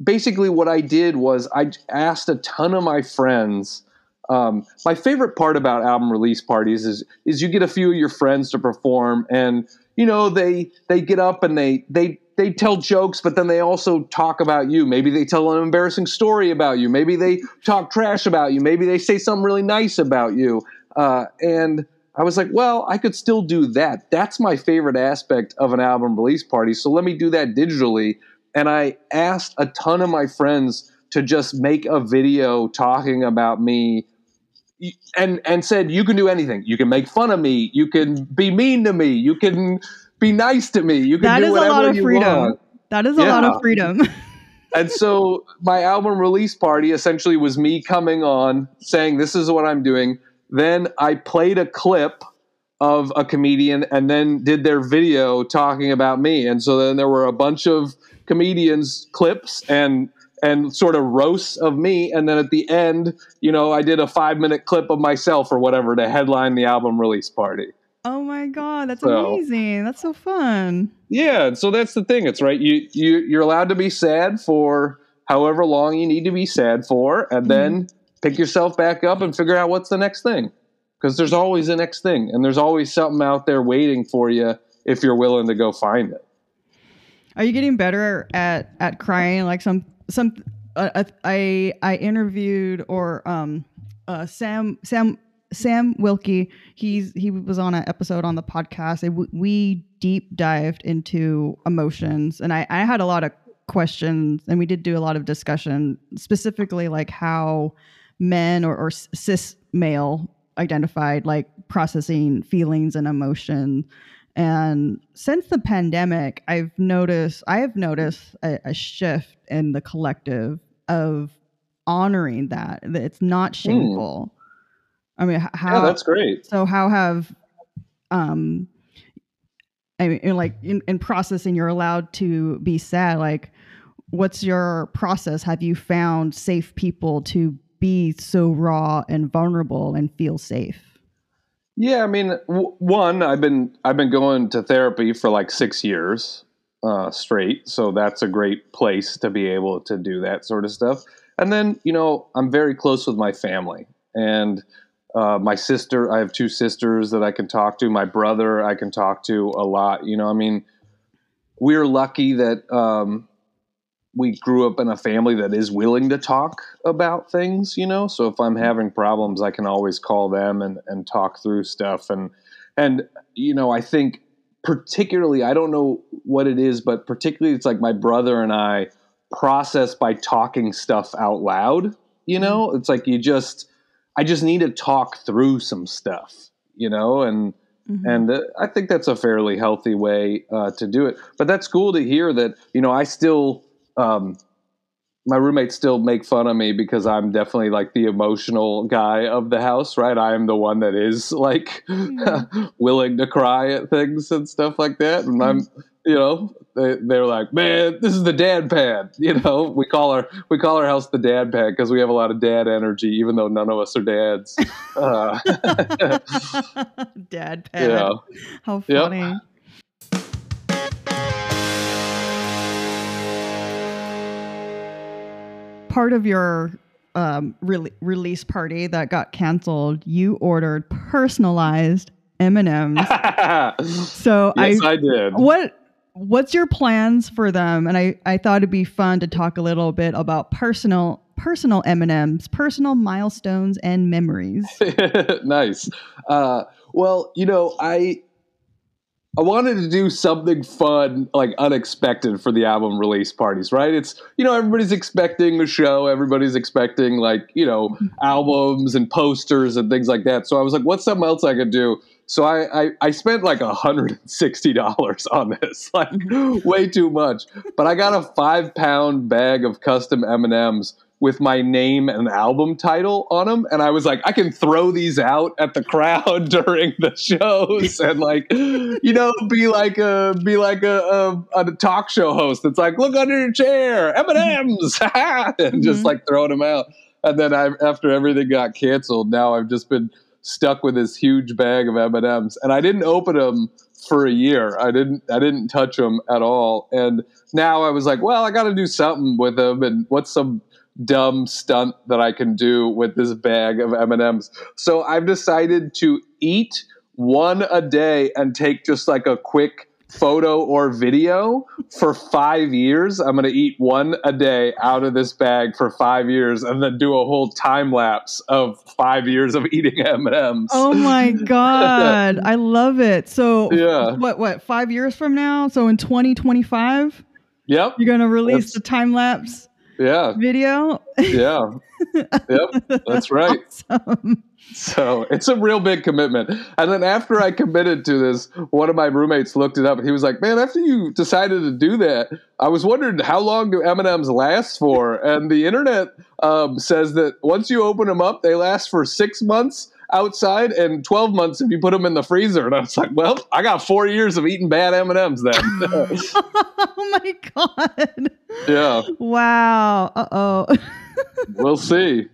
S3: basically what I did was I asked a ton of my friends. Um, my favorite part about album release parties is is you get a few of your friends to perform, and you know they they get up and they they they tell jokes, but then they also talk about you. Maybe they tell an embarrassing story about you. Maybe they talk trash about you. Maybe they say something really nice about you. Uh, and I was like, well, I could still do that. That's my favorite aspect of an album release party. So let me do that digitally. And I asked a ton of my friends to just make a video talking about me and and said you can do anything. You can make fun of me, you can be mean to me, you can be nice to me, you can
S1: That
S3: do
S1: is a lot of freedom.
S3: want.
S1: That is a lot of freedom. [laughs]
S3: And so my album release party essentially was me coming on saying this is what I'm doing. Then I played a clip of a comedian and then did their video talking about me. And so then there were a bunch of comedians clips and and sort of roasts of me and then at the end, you know, I did a 5 minute clip of myself or whatever to headline the album release party.
S1: oh my god, that's
S3: So-
S1: amazing. That's so fun.
S3: Yeah, so that's the thing. It's right. You you you're allowed to be sad for however long you need to be sad for, and mm-hmm. then pick yourself back up and figure out what's the next thing. Because there's always the next thing, and there's always something out there waiting for you if you're willing to go find it.
S1: Are you getting better at at crying? Like some some uh, uh, I I interviewed or um uh Sam Sam Sam Wilkie. He's he was on an episode on the podcast. And we, deep dived into emotions, and I I had a lot of questions, and we did do a lot of discussion specifically like how men or, or cis male identified like processing feelings and emotion and since the pandemic, I've noticed I have noticed a, a shift in the collective of honoring that. that It's not shameful. I mean, how
S3: yeah, that's great.
S1: so how have um I mean, like in, in processing, you're allowed to be sad. Like, what's your process? Have you found safe people to be so raw and vulnerable and feel safe?
S3: Yeah, I mean, w- one, I've been I've been going to therapy for like six years uh, straight, so that's a great place to be able to do that sort of stuff. And then, you know, I'm very close with my family, and uh, my sister. I have two sisters that I can talk to. My brother, I can talk to a lot. You know, I mean, we're lucky that um, we grew up in a family that is willing to talk about things, you know. So if I'm having problems, I can always call them and, and talk through stuff. And and you know, I think particularly, I don't know what it is, but particularly, it's like my brother and I process by talking stuff out loud. You know, it's like you just, I just need to talk through some stuff. You know, and
S1: Mhm.
S3: and uh, I think that's a fairly healthy way uh, to do it. But that's cool to hear that you know I still um, my roommates still make fun of me because I'm definitely like the emotional guy of the house, right? I am the one that is like [laughs] willing to cry at things and stuff like that, and I'm you know they, they're like man this is the dad pad. [laughs] You know we call our we call our house the dad pad because we have a lot of dad energy even though none of us are dads. [laughs] Uh,
S1: Dad pad.
S3: yeah
S1: How
S3: Yep.
S1: Part of your um, re- release party that got canceled, you ordered personalized M&Ms. [laughs] So
S3: yes,
S1: I
S3: I, did.
S1: what what's your plans for them? And I I thought it'd be fun to talk a little bit about personal personal M&Ms, personal milestones and memories. [laughs]
S3: nice. Uh, well, you know, I I wanted to do something fun, like unexpected for the album release parties, right? It's you know everybody's expecting a show, everybody's expecting like you know [laughs] albums and posters and things like that. So I was like, what's something else I could do? So I I, I spent like hundred and sixty dollars [laughs] on this, like [laughs] way too much. But I got a five pound bag of custom M and M's with my name and album title on them and i was like i can throw these out at the crowd [laughs] during the shows and like you know be like a be like a, a, a talk show host that's like look under your chair m&ms [laughs] and just
S1: Mhm.
S3: like throwing them out. And then I, after everything got canceled now i've just been stuck with this huge bag of m&ms and i didn't open them for a year. I didn't i didn't touch them at all. And now i was like well i got to do something with them and what's some dumb stunt that I can do with this bag of M&Ms. So I've decided to eat one a day and take just like a quick photo or video for 5 years. I'm going to eat one a day out of this bag for 5 years and then do a whole time lapse of 5 years of eating M&Ms.
S1: Oh my [laughs] god, I love it. So
S3: Yeah.
S1: what what 5 years from now? So in 2025,
S3: Yep.
S1: you're going to release
S3: That's-
S1: the time lapse
S3: Yeah.
S1: video?
S3: Yeah. [laughs] Yep. That's right.
S1: Awesome.
S3: So it's a real big commitment. And then after I committed to this, one of my roommates looked it up and he was like, "Man, after you decided to do that, I was wondering how long do M and M's last for?" And the internet um, says that once you open them up, they last for six months outside and 12 months if you put them in the freezer. And I was like, "Well, I got four years of eating bad M and M's then." [laughs]
S1: oh my god.
S3: yeah,
S1: Wow. Uh-oh.
S3: we'll see.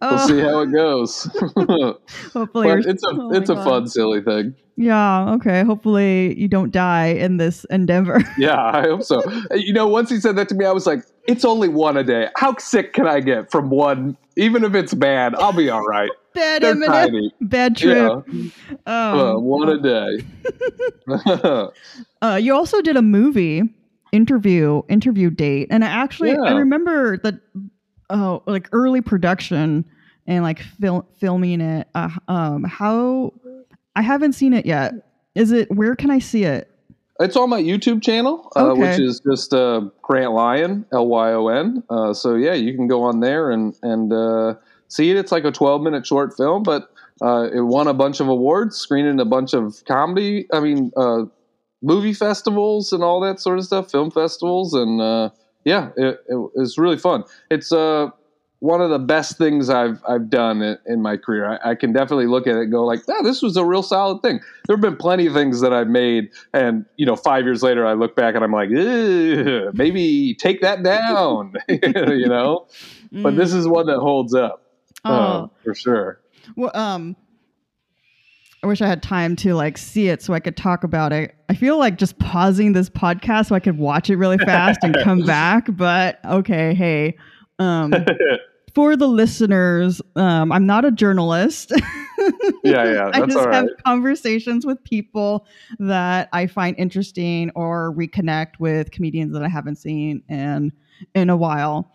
S3: We'll
S1: Oh,
S3: see how it goes. [laughs]
S1: Hopefully
S3: it's a
S1: oh
S3: it's a
S1: God.
S3: fun, silly thing.
S1: Yeah, okay. Hopefully you don't die in this endeavor. [laughs]
S3: Yeah, I hope so. You know, once he said that to me, I was like, it's only one a day. How sick can I get from one? Even if it's bad, I'll be all right. [laughs]
S1: bad
S3: They're
S1: M&M.
S3: tiny.
S1: Bad trip.
S3: Yeah,
S1: Um,
S3: uh, one a day.
S1: Uh, you also did a movie interview interview date, and I actually I remember that oh like early production and like fil- filming it. Uh, um, how I haven't seen it yet. Is it where can I see it?
S3: it's on my YouTube channel, uh,
S1: Okay.
S3: which is just uh, Grant Lyon, L Y O N. Uh, so yeah, you can go on there and and uh, see it. It's like a 12 minute short film, but uh, it won a bunch of awards, screened in a bunch of comedy. I mean, uh, movie festivals and all that sort of stuff, film festivals, and uh, yeah, it, it was really fun. It's uh, one of the best things I've I've done in, in my career. I, I, can definitely look at it and go like, "Yeah, this was a real solid thing." There have been plenty of things that I've made, and you know, five years later, I look back and I'm like, maybe take that down, [laughs] you know. Mm. But this is one that holds up oh. uh, for sure.
S1: Well, um, I wish I had time to like see it so I could talk about it. I feel like just pausing this podcast so I could watch it really fast and come [laughs] back. But okay, hey. Um, [laughs] for the listeners, um, I'm not a journalist.
S3: yeah, yeah, [laughs]
S1: I just have conversations with people that I find interesting or reconnect with comedians that I haven't seen in in a while.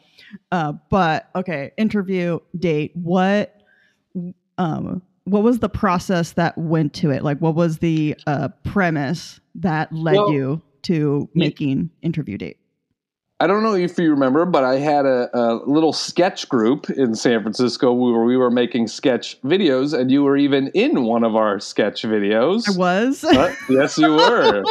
S1: Uh, but okay, interview date. What um, what was the process that went to it? Like, what was the uh, premise that led well, you to making interview date?
S3: I don't know if you remember, but I had a, a, little sketch group in San Francisco where we were making sketch videos, and you were even in one of our sketch videos.
S1: I was.
S3: Yes, you [laughs] were.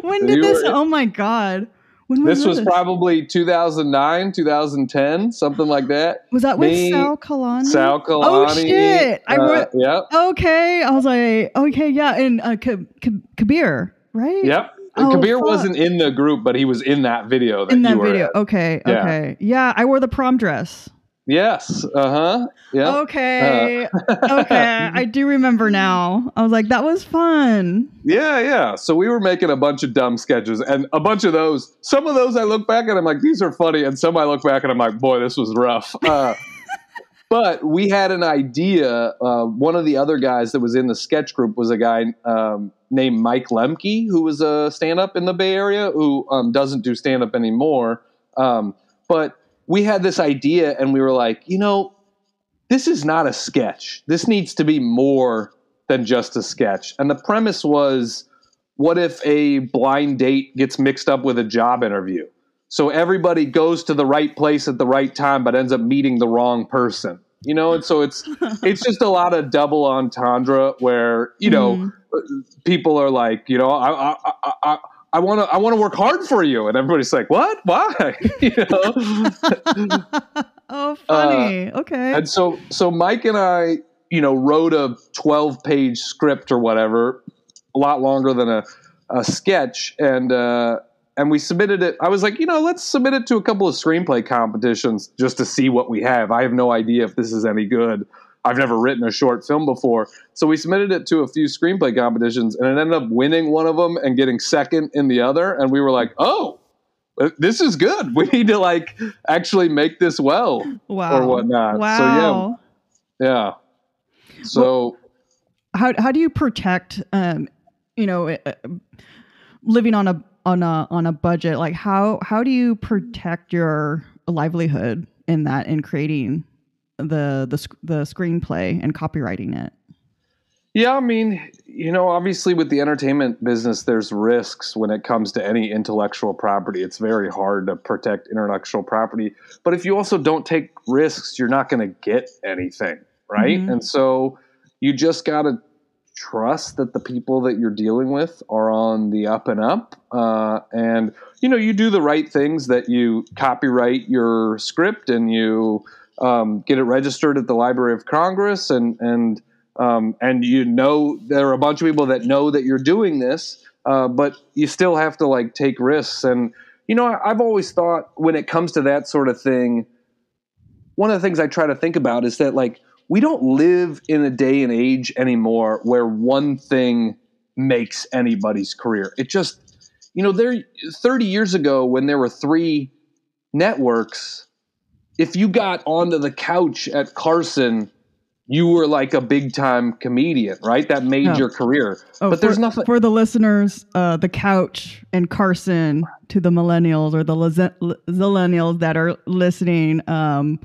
S1: when did you this? oh my god!
S3: When was this, this was probably 2009, 2010, something like that.
S1: Was that with Me, Sal Kalani?
S3: Sal Kalani.
S1: Oh shit! I
S3: uh, yep.
S1: Okay, I was like, okay, yeah, and uh, K- K- Kabir, right?
S3: Yep. Oh, Kabir fuck. wasn't in the group, but he was in that video. That
S1: in that video, at. okay, yeah. okay, yeah. I wore the prom dress.
S3: Yes. Uh huh. Yeah.
S1: Okay. Uh. [laughs] okay. I do remember now. I was like, that was fun.
S3: Yeah, yeah. So we were making a bunch of dumb sketches, and a bunch of those. Some of those I look back and I'm like, these are funny, and some I look back and I'm like, boy, this was rough. [laughs] Uh, but we had an idea. Uh, one of the other guys that was in the sketch group was a guy um, named Mike Lemke, who was a stand-up in the Bay Area, who um, doesn't do stand-up anymore. Um, but we had this idea and we were like, you know, this is not a sketch. This needs to be more than just a sketch. And the premise was what if a blind date gets mixed up with a job interview? So everybody goes to the right place at the right time but ends up meeting the wrong person. You know, and so it's [laughs] it's just a lot of double entendre where, you know, mm-hmm. people are like, you know, I I I, I want to I want to work hard for you, and everybody's like, "What? Why?" [laughs] you know. [laughs]
S1: oh, funny. Uh, okay.
S3: And so so Mike and I, you know, wrote a twelve page script or whatever, a lot longer than a, a sketch, and uh, and we submitted it. I was like, you know, let's submit it to a couple of screenplay competitions just to see what we have. I have no idea if this is any good. I've never written a short film before. So we submitted it to a few screenplay competitions and it ended up winning one of them and getting second in the other. And we were like, oh, this is good. [laughs] We need to like actually make this well
S1: wow.
S3: or whatnot.
S1: Wow.
S3: So yeah. Yeah. So well,
S1: how, how do you protect, um, you know, uh, living on a, on a, on a budget? Like how, how do you protect your livelihood in that in creating the the the screenplay and copywriting it?
S3: Yeah, I mean, you know, obviously with the entertainment business, there's risks when it comes to any intellectual property. It's very hard to protect intellectual property. But if you also don't take risks, you're not going to get anything, right? Mm-hmm. And so you just got to trust that the people that you're dealing with are on the up and up. Uh, and, you know, you do the right things that you copyright your script and you um, get it registered at the Library of Congress, and and um, and you know there are a bunch of people that know that you're doing this, uh, but you still have to like take risks. And you know, I've always thought when it comes to that sort of thing, one of the things I try to think about is that like we don't live in a day and age anymore where one thing makes anybody's career. It just you know, there 30 years ago when there were three networks if you got onto the couch at Carson, you were like a big time comedian, right? That made oh. your career. Oh, but for, there's nothing
S1: for the listeners. Uh, the couch and Carson to the millennials or the millennials that are listening. Um,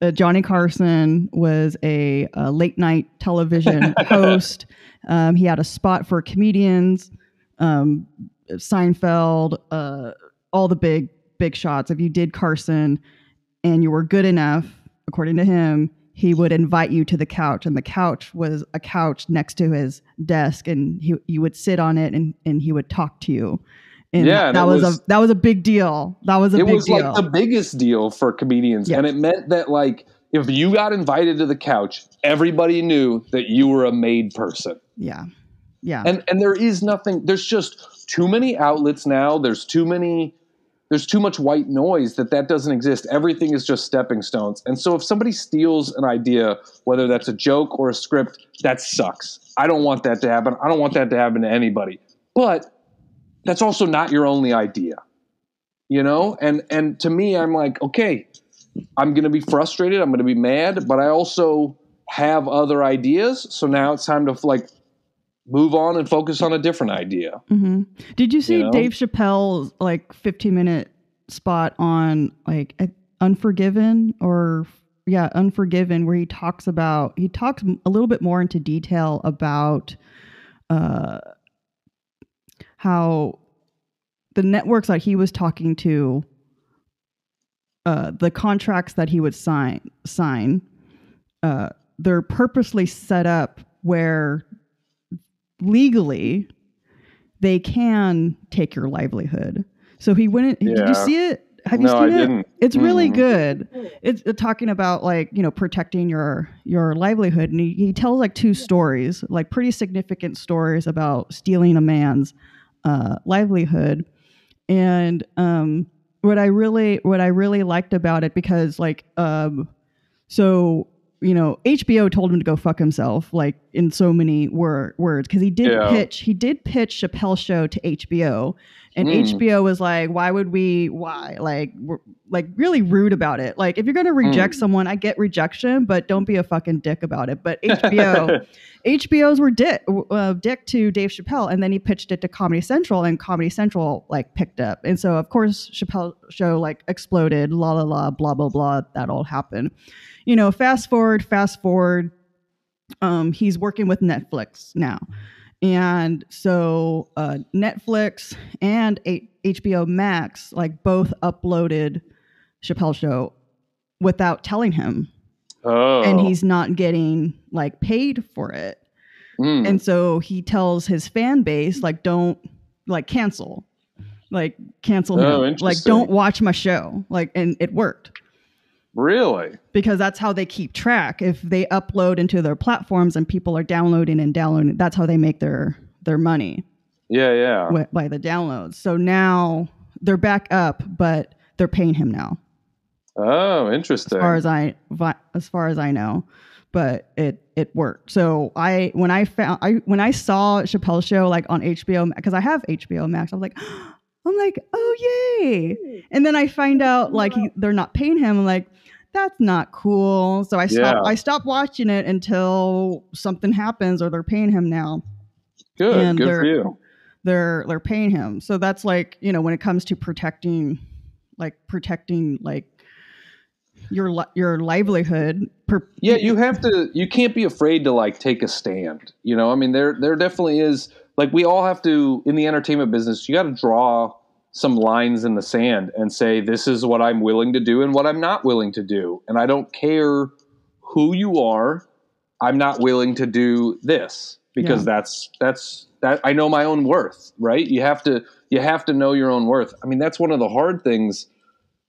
S1: uh, Johnny Carson was a, a late night television [laughs] host. Um, he had a spot for comedians, um, Seinfeld, uh, all the big big shots. If you did Carson, and you were good enough, according to him, he would invite you to the couch and the couch was a couch next to his desk and he you would sit on it and, and he would talk to you And
S3: Yeah, and
S1: that was,
S3: was-
S1: a that was a big deal. That was a big deal.
S3: it
S1: big
S3: was
S1: deal.
S3: like the biggest deal for comedians
S1: Yeah.
S3: and it meant that like if you got invited to the couch everybody knew that you were a made person
S1: yeah, yeah,
S3: and and there is nothing there's just too many outlets now there's too many there's too much white noise that that doesn't exist. Everything is just stepping stones. And so if somebody steals an idea whether that's a joke or a script that sucks. I don't want that to happen. I don't want that to happen to anybody. But that's also not your only idea you know? And and to me i'm like okay i'm going to be frustrated. I'm going to be mad but i also have other ideas. So now it's time to like move on and focus on a different idea
S1: hmm Did you see
S3: You know?
S1: Dave Chappelle's like 15 minute spot on like Unforgiven or yeah, Unforgiven, where he talks about he talks a little bit more into detail about uh how the networks that he was talking to uh the contracts that he would sign sign uh they're purposely set up where legally they can take your livelihood. So he went. in- Did you see it? Have you
S3: No,
S1: seen
S3: I
S1: it?
S3: didn't.
S1: It's really
S3: Mm.
S1: good. It's uh, talking about like you know protecting your your livelihood, and he, he tells like two stories, like pretty significant stories about stealing a man's uh, livelihood. And um, what I really what I really liked about it because like um, so you know HBO told him to go fuck himself like in so many wor- words because he did
S3: Yeah.
S1: pitch he did pitch Chappelle's show to HBO and
S3: Mm.
S1: HBO was like why would we why like we're like really rude about it like if you're gonna reject
S3: Mm.
S1: someone I get rejection but don't be a fucking dick about it but HBO [laughs] HBO's were dick, uh, dick to Dave Chappelle, and then he pitched it to Comedy Central, and Comedy Central like picked up, and so of course Chappelle show like exploded, la la la, blah blah blah. That all happened. You know, fast forward, fast forward. Um, he's working with Netflix now, and so uh, Netflix and HBO Max like both uploaded Chappelle show without telling him
S3: oh
S1: and he's not getting like paid for it.
S3: Mm.
S1: And so he tells his fan base like don't like cancel. Like cancel
S3: Oh,
S1: him. Like don't watch my show. Like and it worked
S3: really
S1: because that's how they keep track. If they upload into their platforms and people are downloading and downloading, that's how they make their their money
S3: yeah yeah
S1: by the downloads. So now they're back up, but they're paying him now.
S3: Oh interesting.
S1: as far as I as far as I know, but it it worked. So I when I found I when I saw Chappelle's show like on HBO because I have HBO Max, I'm like. [gasps] I'm like, oh yay! And then I find out like he, they're not paying him. I'm like, that's not cool. So I stopped.
S3: Yeah.
S1: I stopped watching it until something happens or they're paying him now.
S3: good
S1: and
S3: good
S1: they're-
S3: for you
S1: They're they're paying him. So that's like you know when it comes to protecting, like protecting like your your livelihood. Per-
S3: yeah you have to you can't be afraid to like take a stand you know i mean there there definitely is like we all have to in the entertainment business you got to draw some lines in the sand and say this is what i'm willing to do and what i'm not willing to do and i don't care who you are i'm not willing to do this because
S1: Yeah.
S3: that's that's that i know my own worth right you have to you have to know your own worth i mean that's one of the hard things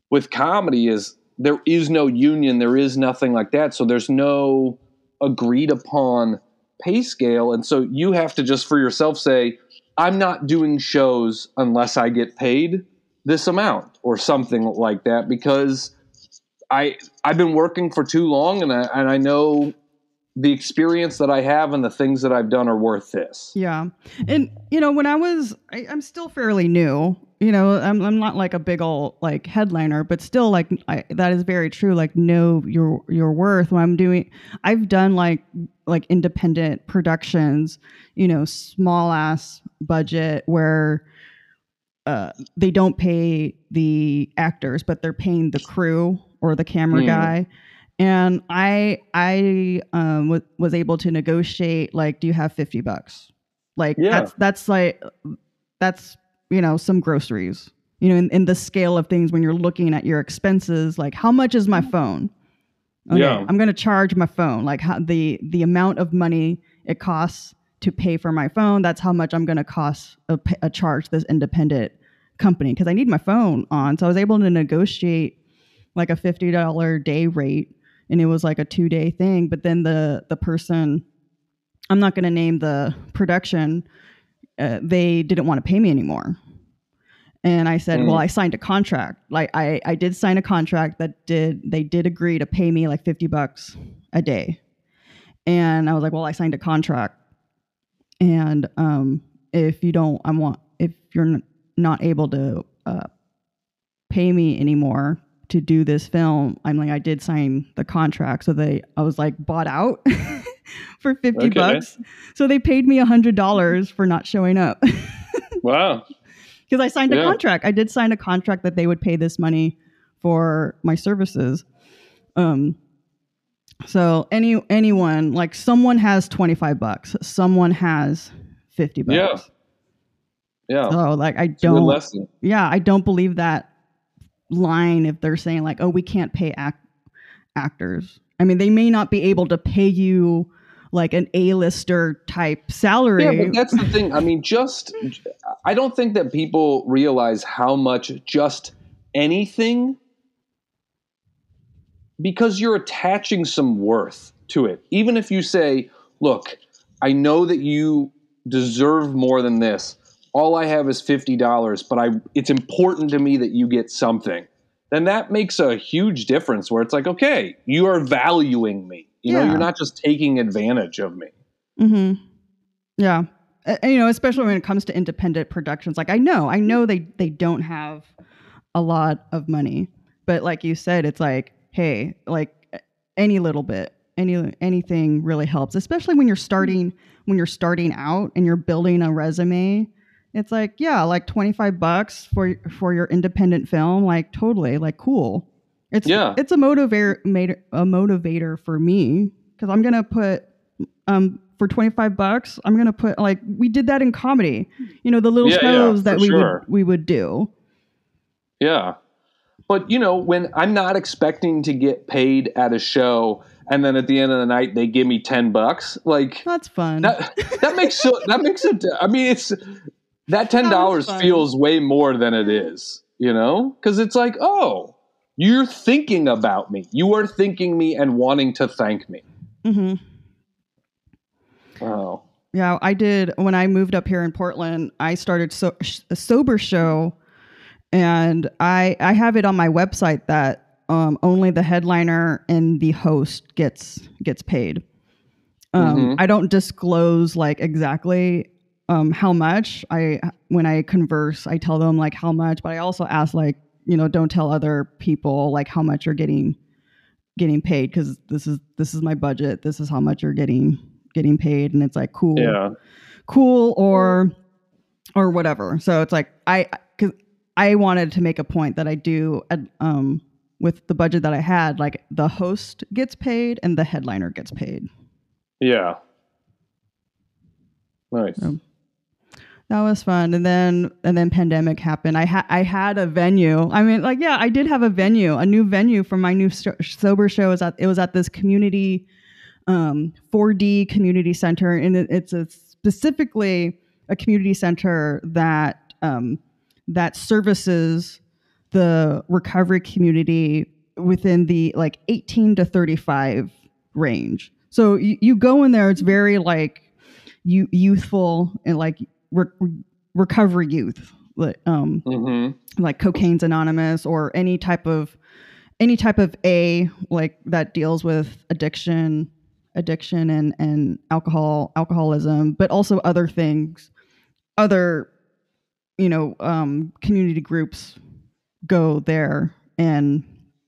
S3: with comedy is there is no union there is nothing like that. So there's no agreed upon pay scale. And so you have to just for yourself say i'm not doing shows unless i get paid this amount or something like that because i i've been working for too long and i and i know the experience that i have and the things that i've done are worth this
S1: Yeah. And, you know, when I was, I, I'm still fairly new. You know, I'm, I'm not like a big old like headliner, but still like I, that is very true. Like know your your worth. When I'm doing, I've done like like independent productions, you know, small ass budget where uh, they don't pay the actors, but they're paying the crew or the camera
S3: Hmm.
S1: guy. And I I um, w- was able to negotiate like, do you have fifty bucks? Like
S3: Yeah.
S1: that's that's like that's you know some groceries. You know, in, in the scale of things when you're looking at your expenses, like how much is my phone? Okay,
S3: Yeah.
S1: I'm going to charge my phone. Like how, the the amount of money it costs to pay for my phone. That's how much I'm going to cost a, a charge this independent company because I need my phone on. So I was able to negotiate like a fifty dollar day rate, and it was like a two day thing. But then the the person, I'm not going to name the production, uh, they didn't want to pay me anymore. And I said,
S3: Mm.
S1: well, I signed a contract. Like I, I did sign a contract that did they did agree to pay me like 50 bucks a day. And I was like, well, I signed a contract. And um, if you don't, I want if you're n- not able to uh, pay me anymore to do this film, I'm like, I did sign the contract. So they, I was like bought out [laughs] for 50
S3: Okay.
S1: bucks. So they paid me a hundred dollars for not showing up. [laughs]
S3: Wow.
S1: because I signed a contract. I did sign a contract that they would pay this money for my services. Um, so any anyone like someone has twenty five bucks, someone has fifty bucks.
S3: Yeah. Yeah.
S1: So like I
S3: It's a good
S1: don't,
S3: lesson.
S1: yeah, I don't believe that line if they're saying like, oh, we can't pay act- actors. I mean, they may not be able to pay you like an A-lister type salary.
S3: Yeah, but that's the thing. I mean, just I don't think that people realize how much just anything because you're attaching some worth to it. Even if you say, "Look, I know that you deserve more than this. All I have is $50, but I it's important to me that you get something." Then that makes a huge difference where it's like, "Okay, you are valuing me." You know, you're not just taking advantage of me.
S1: hmm Yeah. Uh, you know, especially when it comes to independent productions. Like I know, I know they they don't have a lot of money, but like you said, it's like, hey, like any little bit, any anything really helps, especially when you're starting when you're starting out and you're building a resume. It's like, yeah, like 25 bucks for for your independent film, like totally, like cool. It's
S3: Yeah.
S1: it's a motivator a motivator for me cuz I'm going to put um for 25 bucks, I'm going to put like we did that in comedy. You know, the little
S3: Yeah, yeah,
S1: shows that we
S3: sure.
S1: would we would do.
S3: Yeah. But you know, when I'm not expecting to get paid at a show and then at the end of the night they give me 10 bucks, like
S1: That's fun.
S3: that that makes so that makes it I mean it's that $10 feels way more than it is, you know? Cuz it's like, "Oh, you're thinking about me. You are thinking me and wanting to thank me."
S1: hmm
S3: Oh.
S1: Yeah, I did when I moved up here in Portland. I started so, a sober show, and I I have it on my website that um, only the headliner and the host gets gets paid. Um,
S3: Mhm.
S1: I don't disclose like exactly um, how much. I when I converse, I tell them like how much, but I also ask like you know don't tell other people like how much you're getting getting paid because this is this is my budget. This is how much you're getting getting paid, and it's like cool
S3: Yeah.
S1: cool or or whatever. So it's like I cuz I wanted to make a point that I do um with the budget that I had like the host gets paid and the headliner gets paid.
S3: Yeah. Nice.
S1: Um, That was fun. And then and then pandemic happened. I had I had a venue. I mean like yeah, I did have a venue, a new venue for my new so- sober show is at it was at this community um 4D community center and it, it's a specifically a community center that um that services the recovery community within the like 18 to 35 range. So you, you go in there it's very like you youthful and like re- recovery youth like um
S3: Mhm.
S1: like cocaine's anonymous or any type of any type of a like that deals with addiction addiction and and alcohol alcoholism but also other things other you know um community groups go there and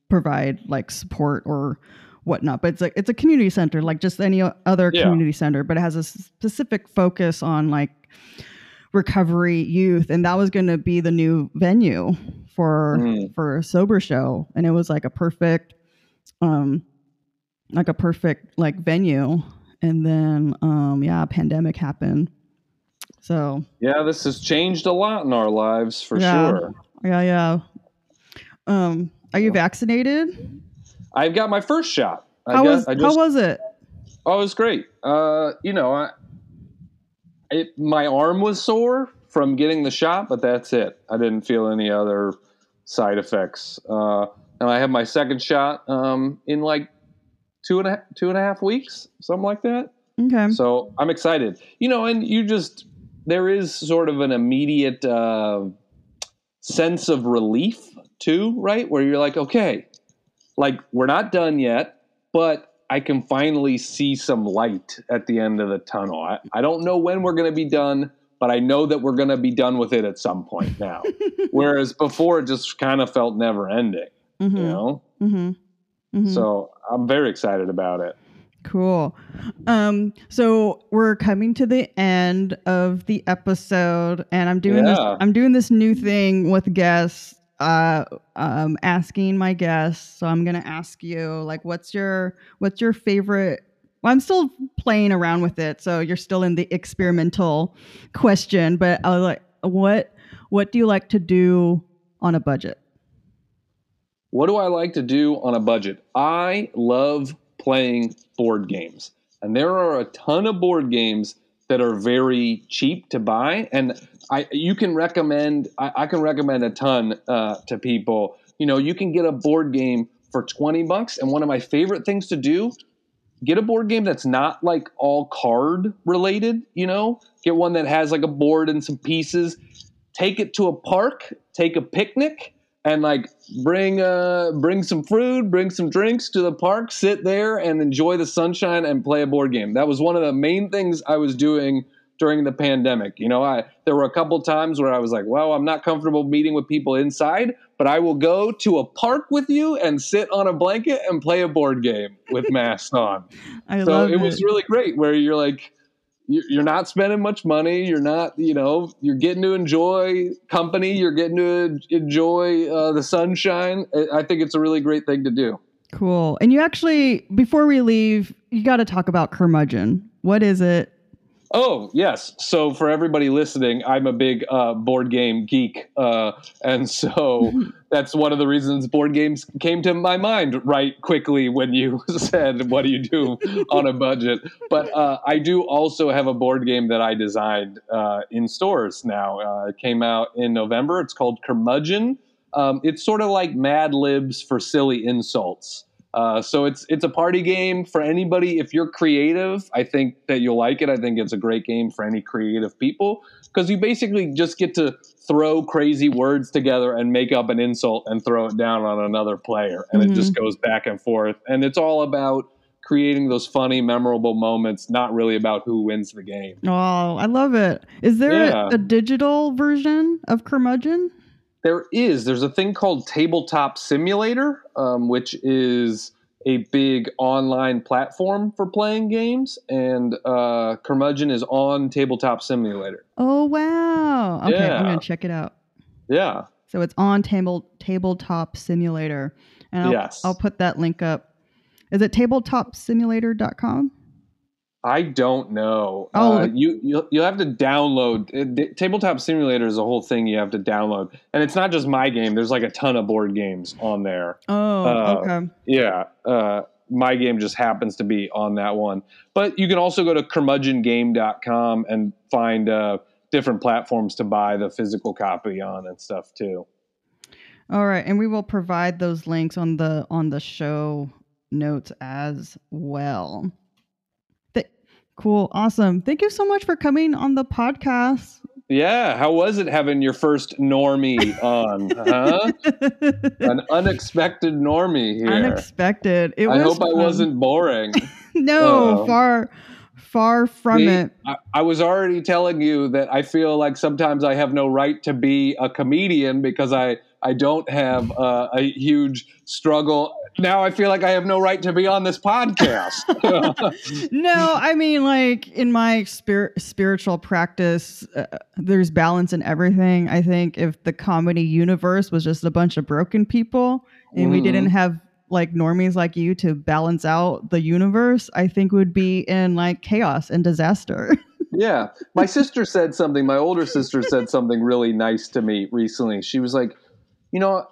S1: provide like support or whatnot but it's like it's a community center like just any other
S3: Yeah.
S1: community center but it has a specific focus on like recovery youth and that was going to be the new venue for
S3: Mm.
S1: for a sober show and it was like a perfect um like a perfect like venue and then um yeah pandemic happened so
S3: Yeah, this has changed a lot in our lives for
S1: Yeah.
S3: sure.
S1: yeah yeah um are you vaccinated
S3: I've got my first shot. I
S1: how was
S3: I just,
S1: how was it
S3: Oh, it was great. Uh, you know, I, it, my arm was sore from getting the shot, but that's it. I didn't feel any other side effects. Uh, and I have my second shot um, in like two and a two and a half weeks, something like that.
S1: Okay.
S3: So I'm excited. You know, and you just there is sort of an immediate uh, sense of relief too, right? Where you're like, okay, like we're not done yet, but I can finally see some light at the end of the tunnel. I, I don't know when we're going to be done, but I know that we're going to be done with it at some point now. [laughs] Whereas before, it just kind of felt never ending,
S1: Mhm.
S3: you know?
S1: Mhm. Mhm.
S3: So I'm very excited about it.
S1: Cool. Um, so we're coming to the end of the episode, and I'm doing this. I'm doing this new thing with guests. Uh, um, asking my guests. So I'm gonna ask you, like, what's your what's your favorite? Well, I'm still playing around with it, so you're still in the experimental question. But I was like, what what do you like to do on a budget?
S3: What do I like to do on a budget? I love playing board games. And there are a ton of board games that are very cheap to buy. And I you can recommend I, I can recommend a ton uh, to people. You know, you can get a board game for 20 bucks. And one of my favorite things to do, get a board game that's not like all card related, you know? Get one that has like a board and some pieces. Take it to a park, take a picnic, and like bring uh bring some food, bring some drinks to the park, sit there and enjoy the sunshine and play a board game. That was one of the main things I was doing during the pandemic. You know, I there were a couple times where I was like, "Well, I'm not comfortable meeting with people inside, but I will go to a park with you and sit on a blanket and play a board game with masks on." [laughs]
S1: I
S3: so
S1: love
S3: it it was really great where you're like you're not spending much money you're not you know you're getting to enjoy company you're getting to enjoy uh, the sunshine I- i think it's a really great thing to do
S1: Cool. And you actually, before we leave, you got to talk about curmudgeon. What is it?
S3: Oh yes. So for everybody listening, I'm a big uh, board game geek, uh, and so [laughs] that's one of the reasons board games came to my mind right quickly when you [laughs] said, "What do you do on a budget?" But uh, I do also have a board game that I designed uh, in stores now. Uh, it came out in November. It's called Curmudgeon. Um, it's sort of like Mad Libs for silly insults. Uh, so it's it's a party game for anybody. If you're creative, I think that you'll like it. I think it's a great game for any creative people because you basically just get to throw crazy words together and make up an insult and throw it down on another player, and it just goes back and forth. And it's all about creating those funny, memorable moments, not really about who wins the game.
S1: Oh, I love it. Is there
S3: Yeah.
S1: a, a digital version of curmudgeon?
S3: There is. There's a thing called Tabletop Simulator, um, which is a big online platform for playing games, and uh, Curmudgeon is on Tabletop Simulator.
S1: Oh, wow. Okay, I'm going to check it out.
S3: Yeah.
S1: So it's on table tabletop simulator. And I'll,
S3: Yes.
S1: I'll put that link up. Is it tabletopsimulator.com?
S3: I don't know.
S1: Oh,
S3: uh, you you you have to download it, the- Tabletop Simulator is a whole thing you have to download, and it's not just my game. There's like a ton of board games on there.
S1: Oh,
S3: Uh,
S1: okay.
S3: Yeah, uh, my game just happens to be on that one. But you can also go to curmudgeongame.com and find uh, different platforms to buy the physical copy on and stuff too.
S1: All right, and we will provide those links on the on the show notes as well. Cool, awesome. Thank you so much for coming on the podcast.
S3: Yeah, how was it having your first normie [laughs] on? Huh? An unexpected normie here.
S1: Unexpected. It
S3: I
S1: was
S3: hope I wasn't boring. [laughs]
S1: No,
S3: Uh-oh.
S1: far far from
S3: See,
S1: it.
S3: I, I was already telling you that I feel like sometimes I have no right to be a comedian because I I don't have uh, a huge struggle. Now I feel like I have no right to be on this podcast. [laughs]
S1: no, [laughs] I mean, like in my spirit, spiritual practice, uh, there's balance in everything. I think if the comedy universe was just a bunch of broken people and we
S3: Mhm.
S1: didn't have like normies like you to balance out the universe, I think would be in like chaos and disaster. [laughs]
S3: yeah, my sister said something. My older sister said something really nice to me recently. She was like, you know,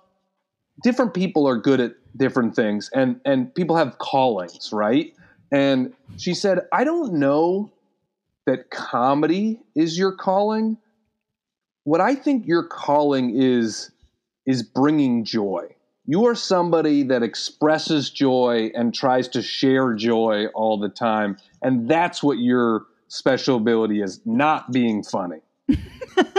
S3: different people are good at different things, and and people have callings, right? And she said, I don't know that comedy is your calling, what I think your calling is is bringing joy. You are somebody that expresses joy and tries to share joy all the time, and that's what your special ability is, not being funny.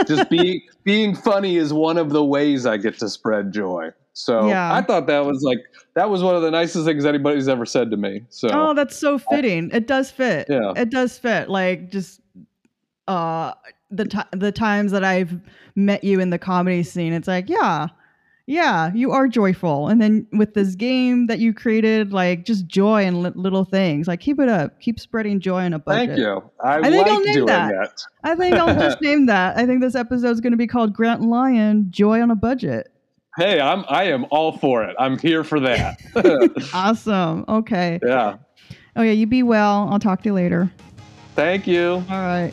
S3: Just being being funny is one of the ways I get to spread joy. So
S1: Yeah.
S3: I thought that was like that was one of the nicest things anybody's ever said to me. So
S1: Oh, that's so fitting. It does fit.
S3: Yeah.
S1: It does fit. Like just uh the ti the times that I've met you in the comedy scene, it's like, yeah. Yeah, you are joyful. And then with this game that you created, like just joy and li- little things. Like keep it up. Keep spreading joy on a budget.
S3: thank you. I,
S1: I think I'll
S3: like
S1: name
S3: doing
S1: that.
S3: that.
S1: I think I'll just [laughs] name that. I think this episode is going to be called Grant Lyon Joy on a Budget.
S3: Hey, I'm I am all for it. I'm here for that. [laughs] [laughs]
S1: Awesome. Okay.
S3: yeah.
S1: Okay, you be well. I'll talk to you later.
S3: Thank you.
S1: All right.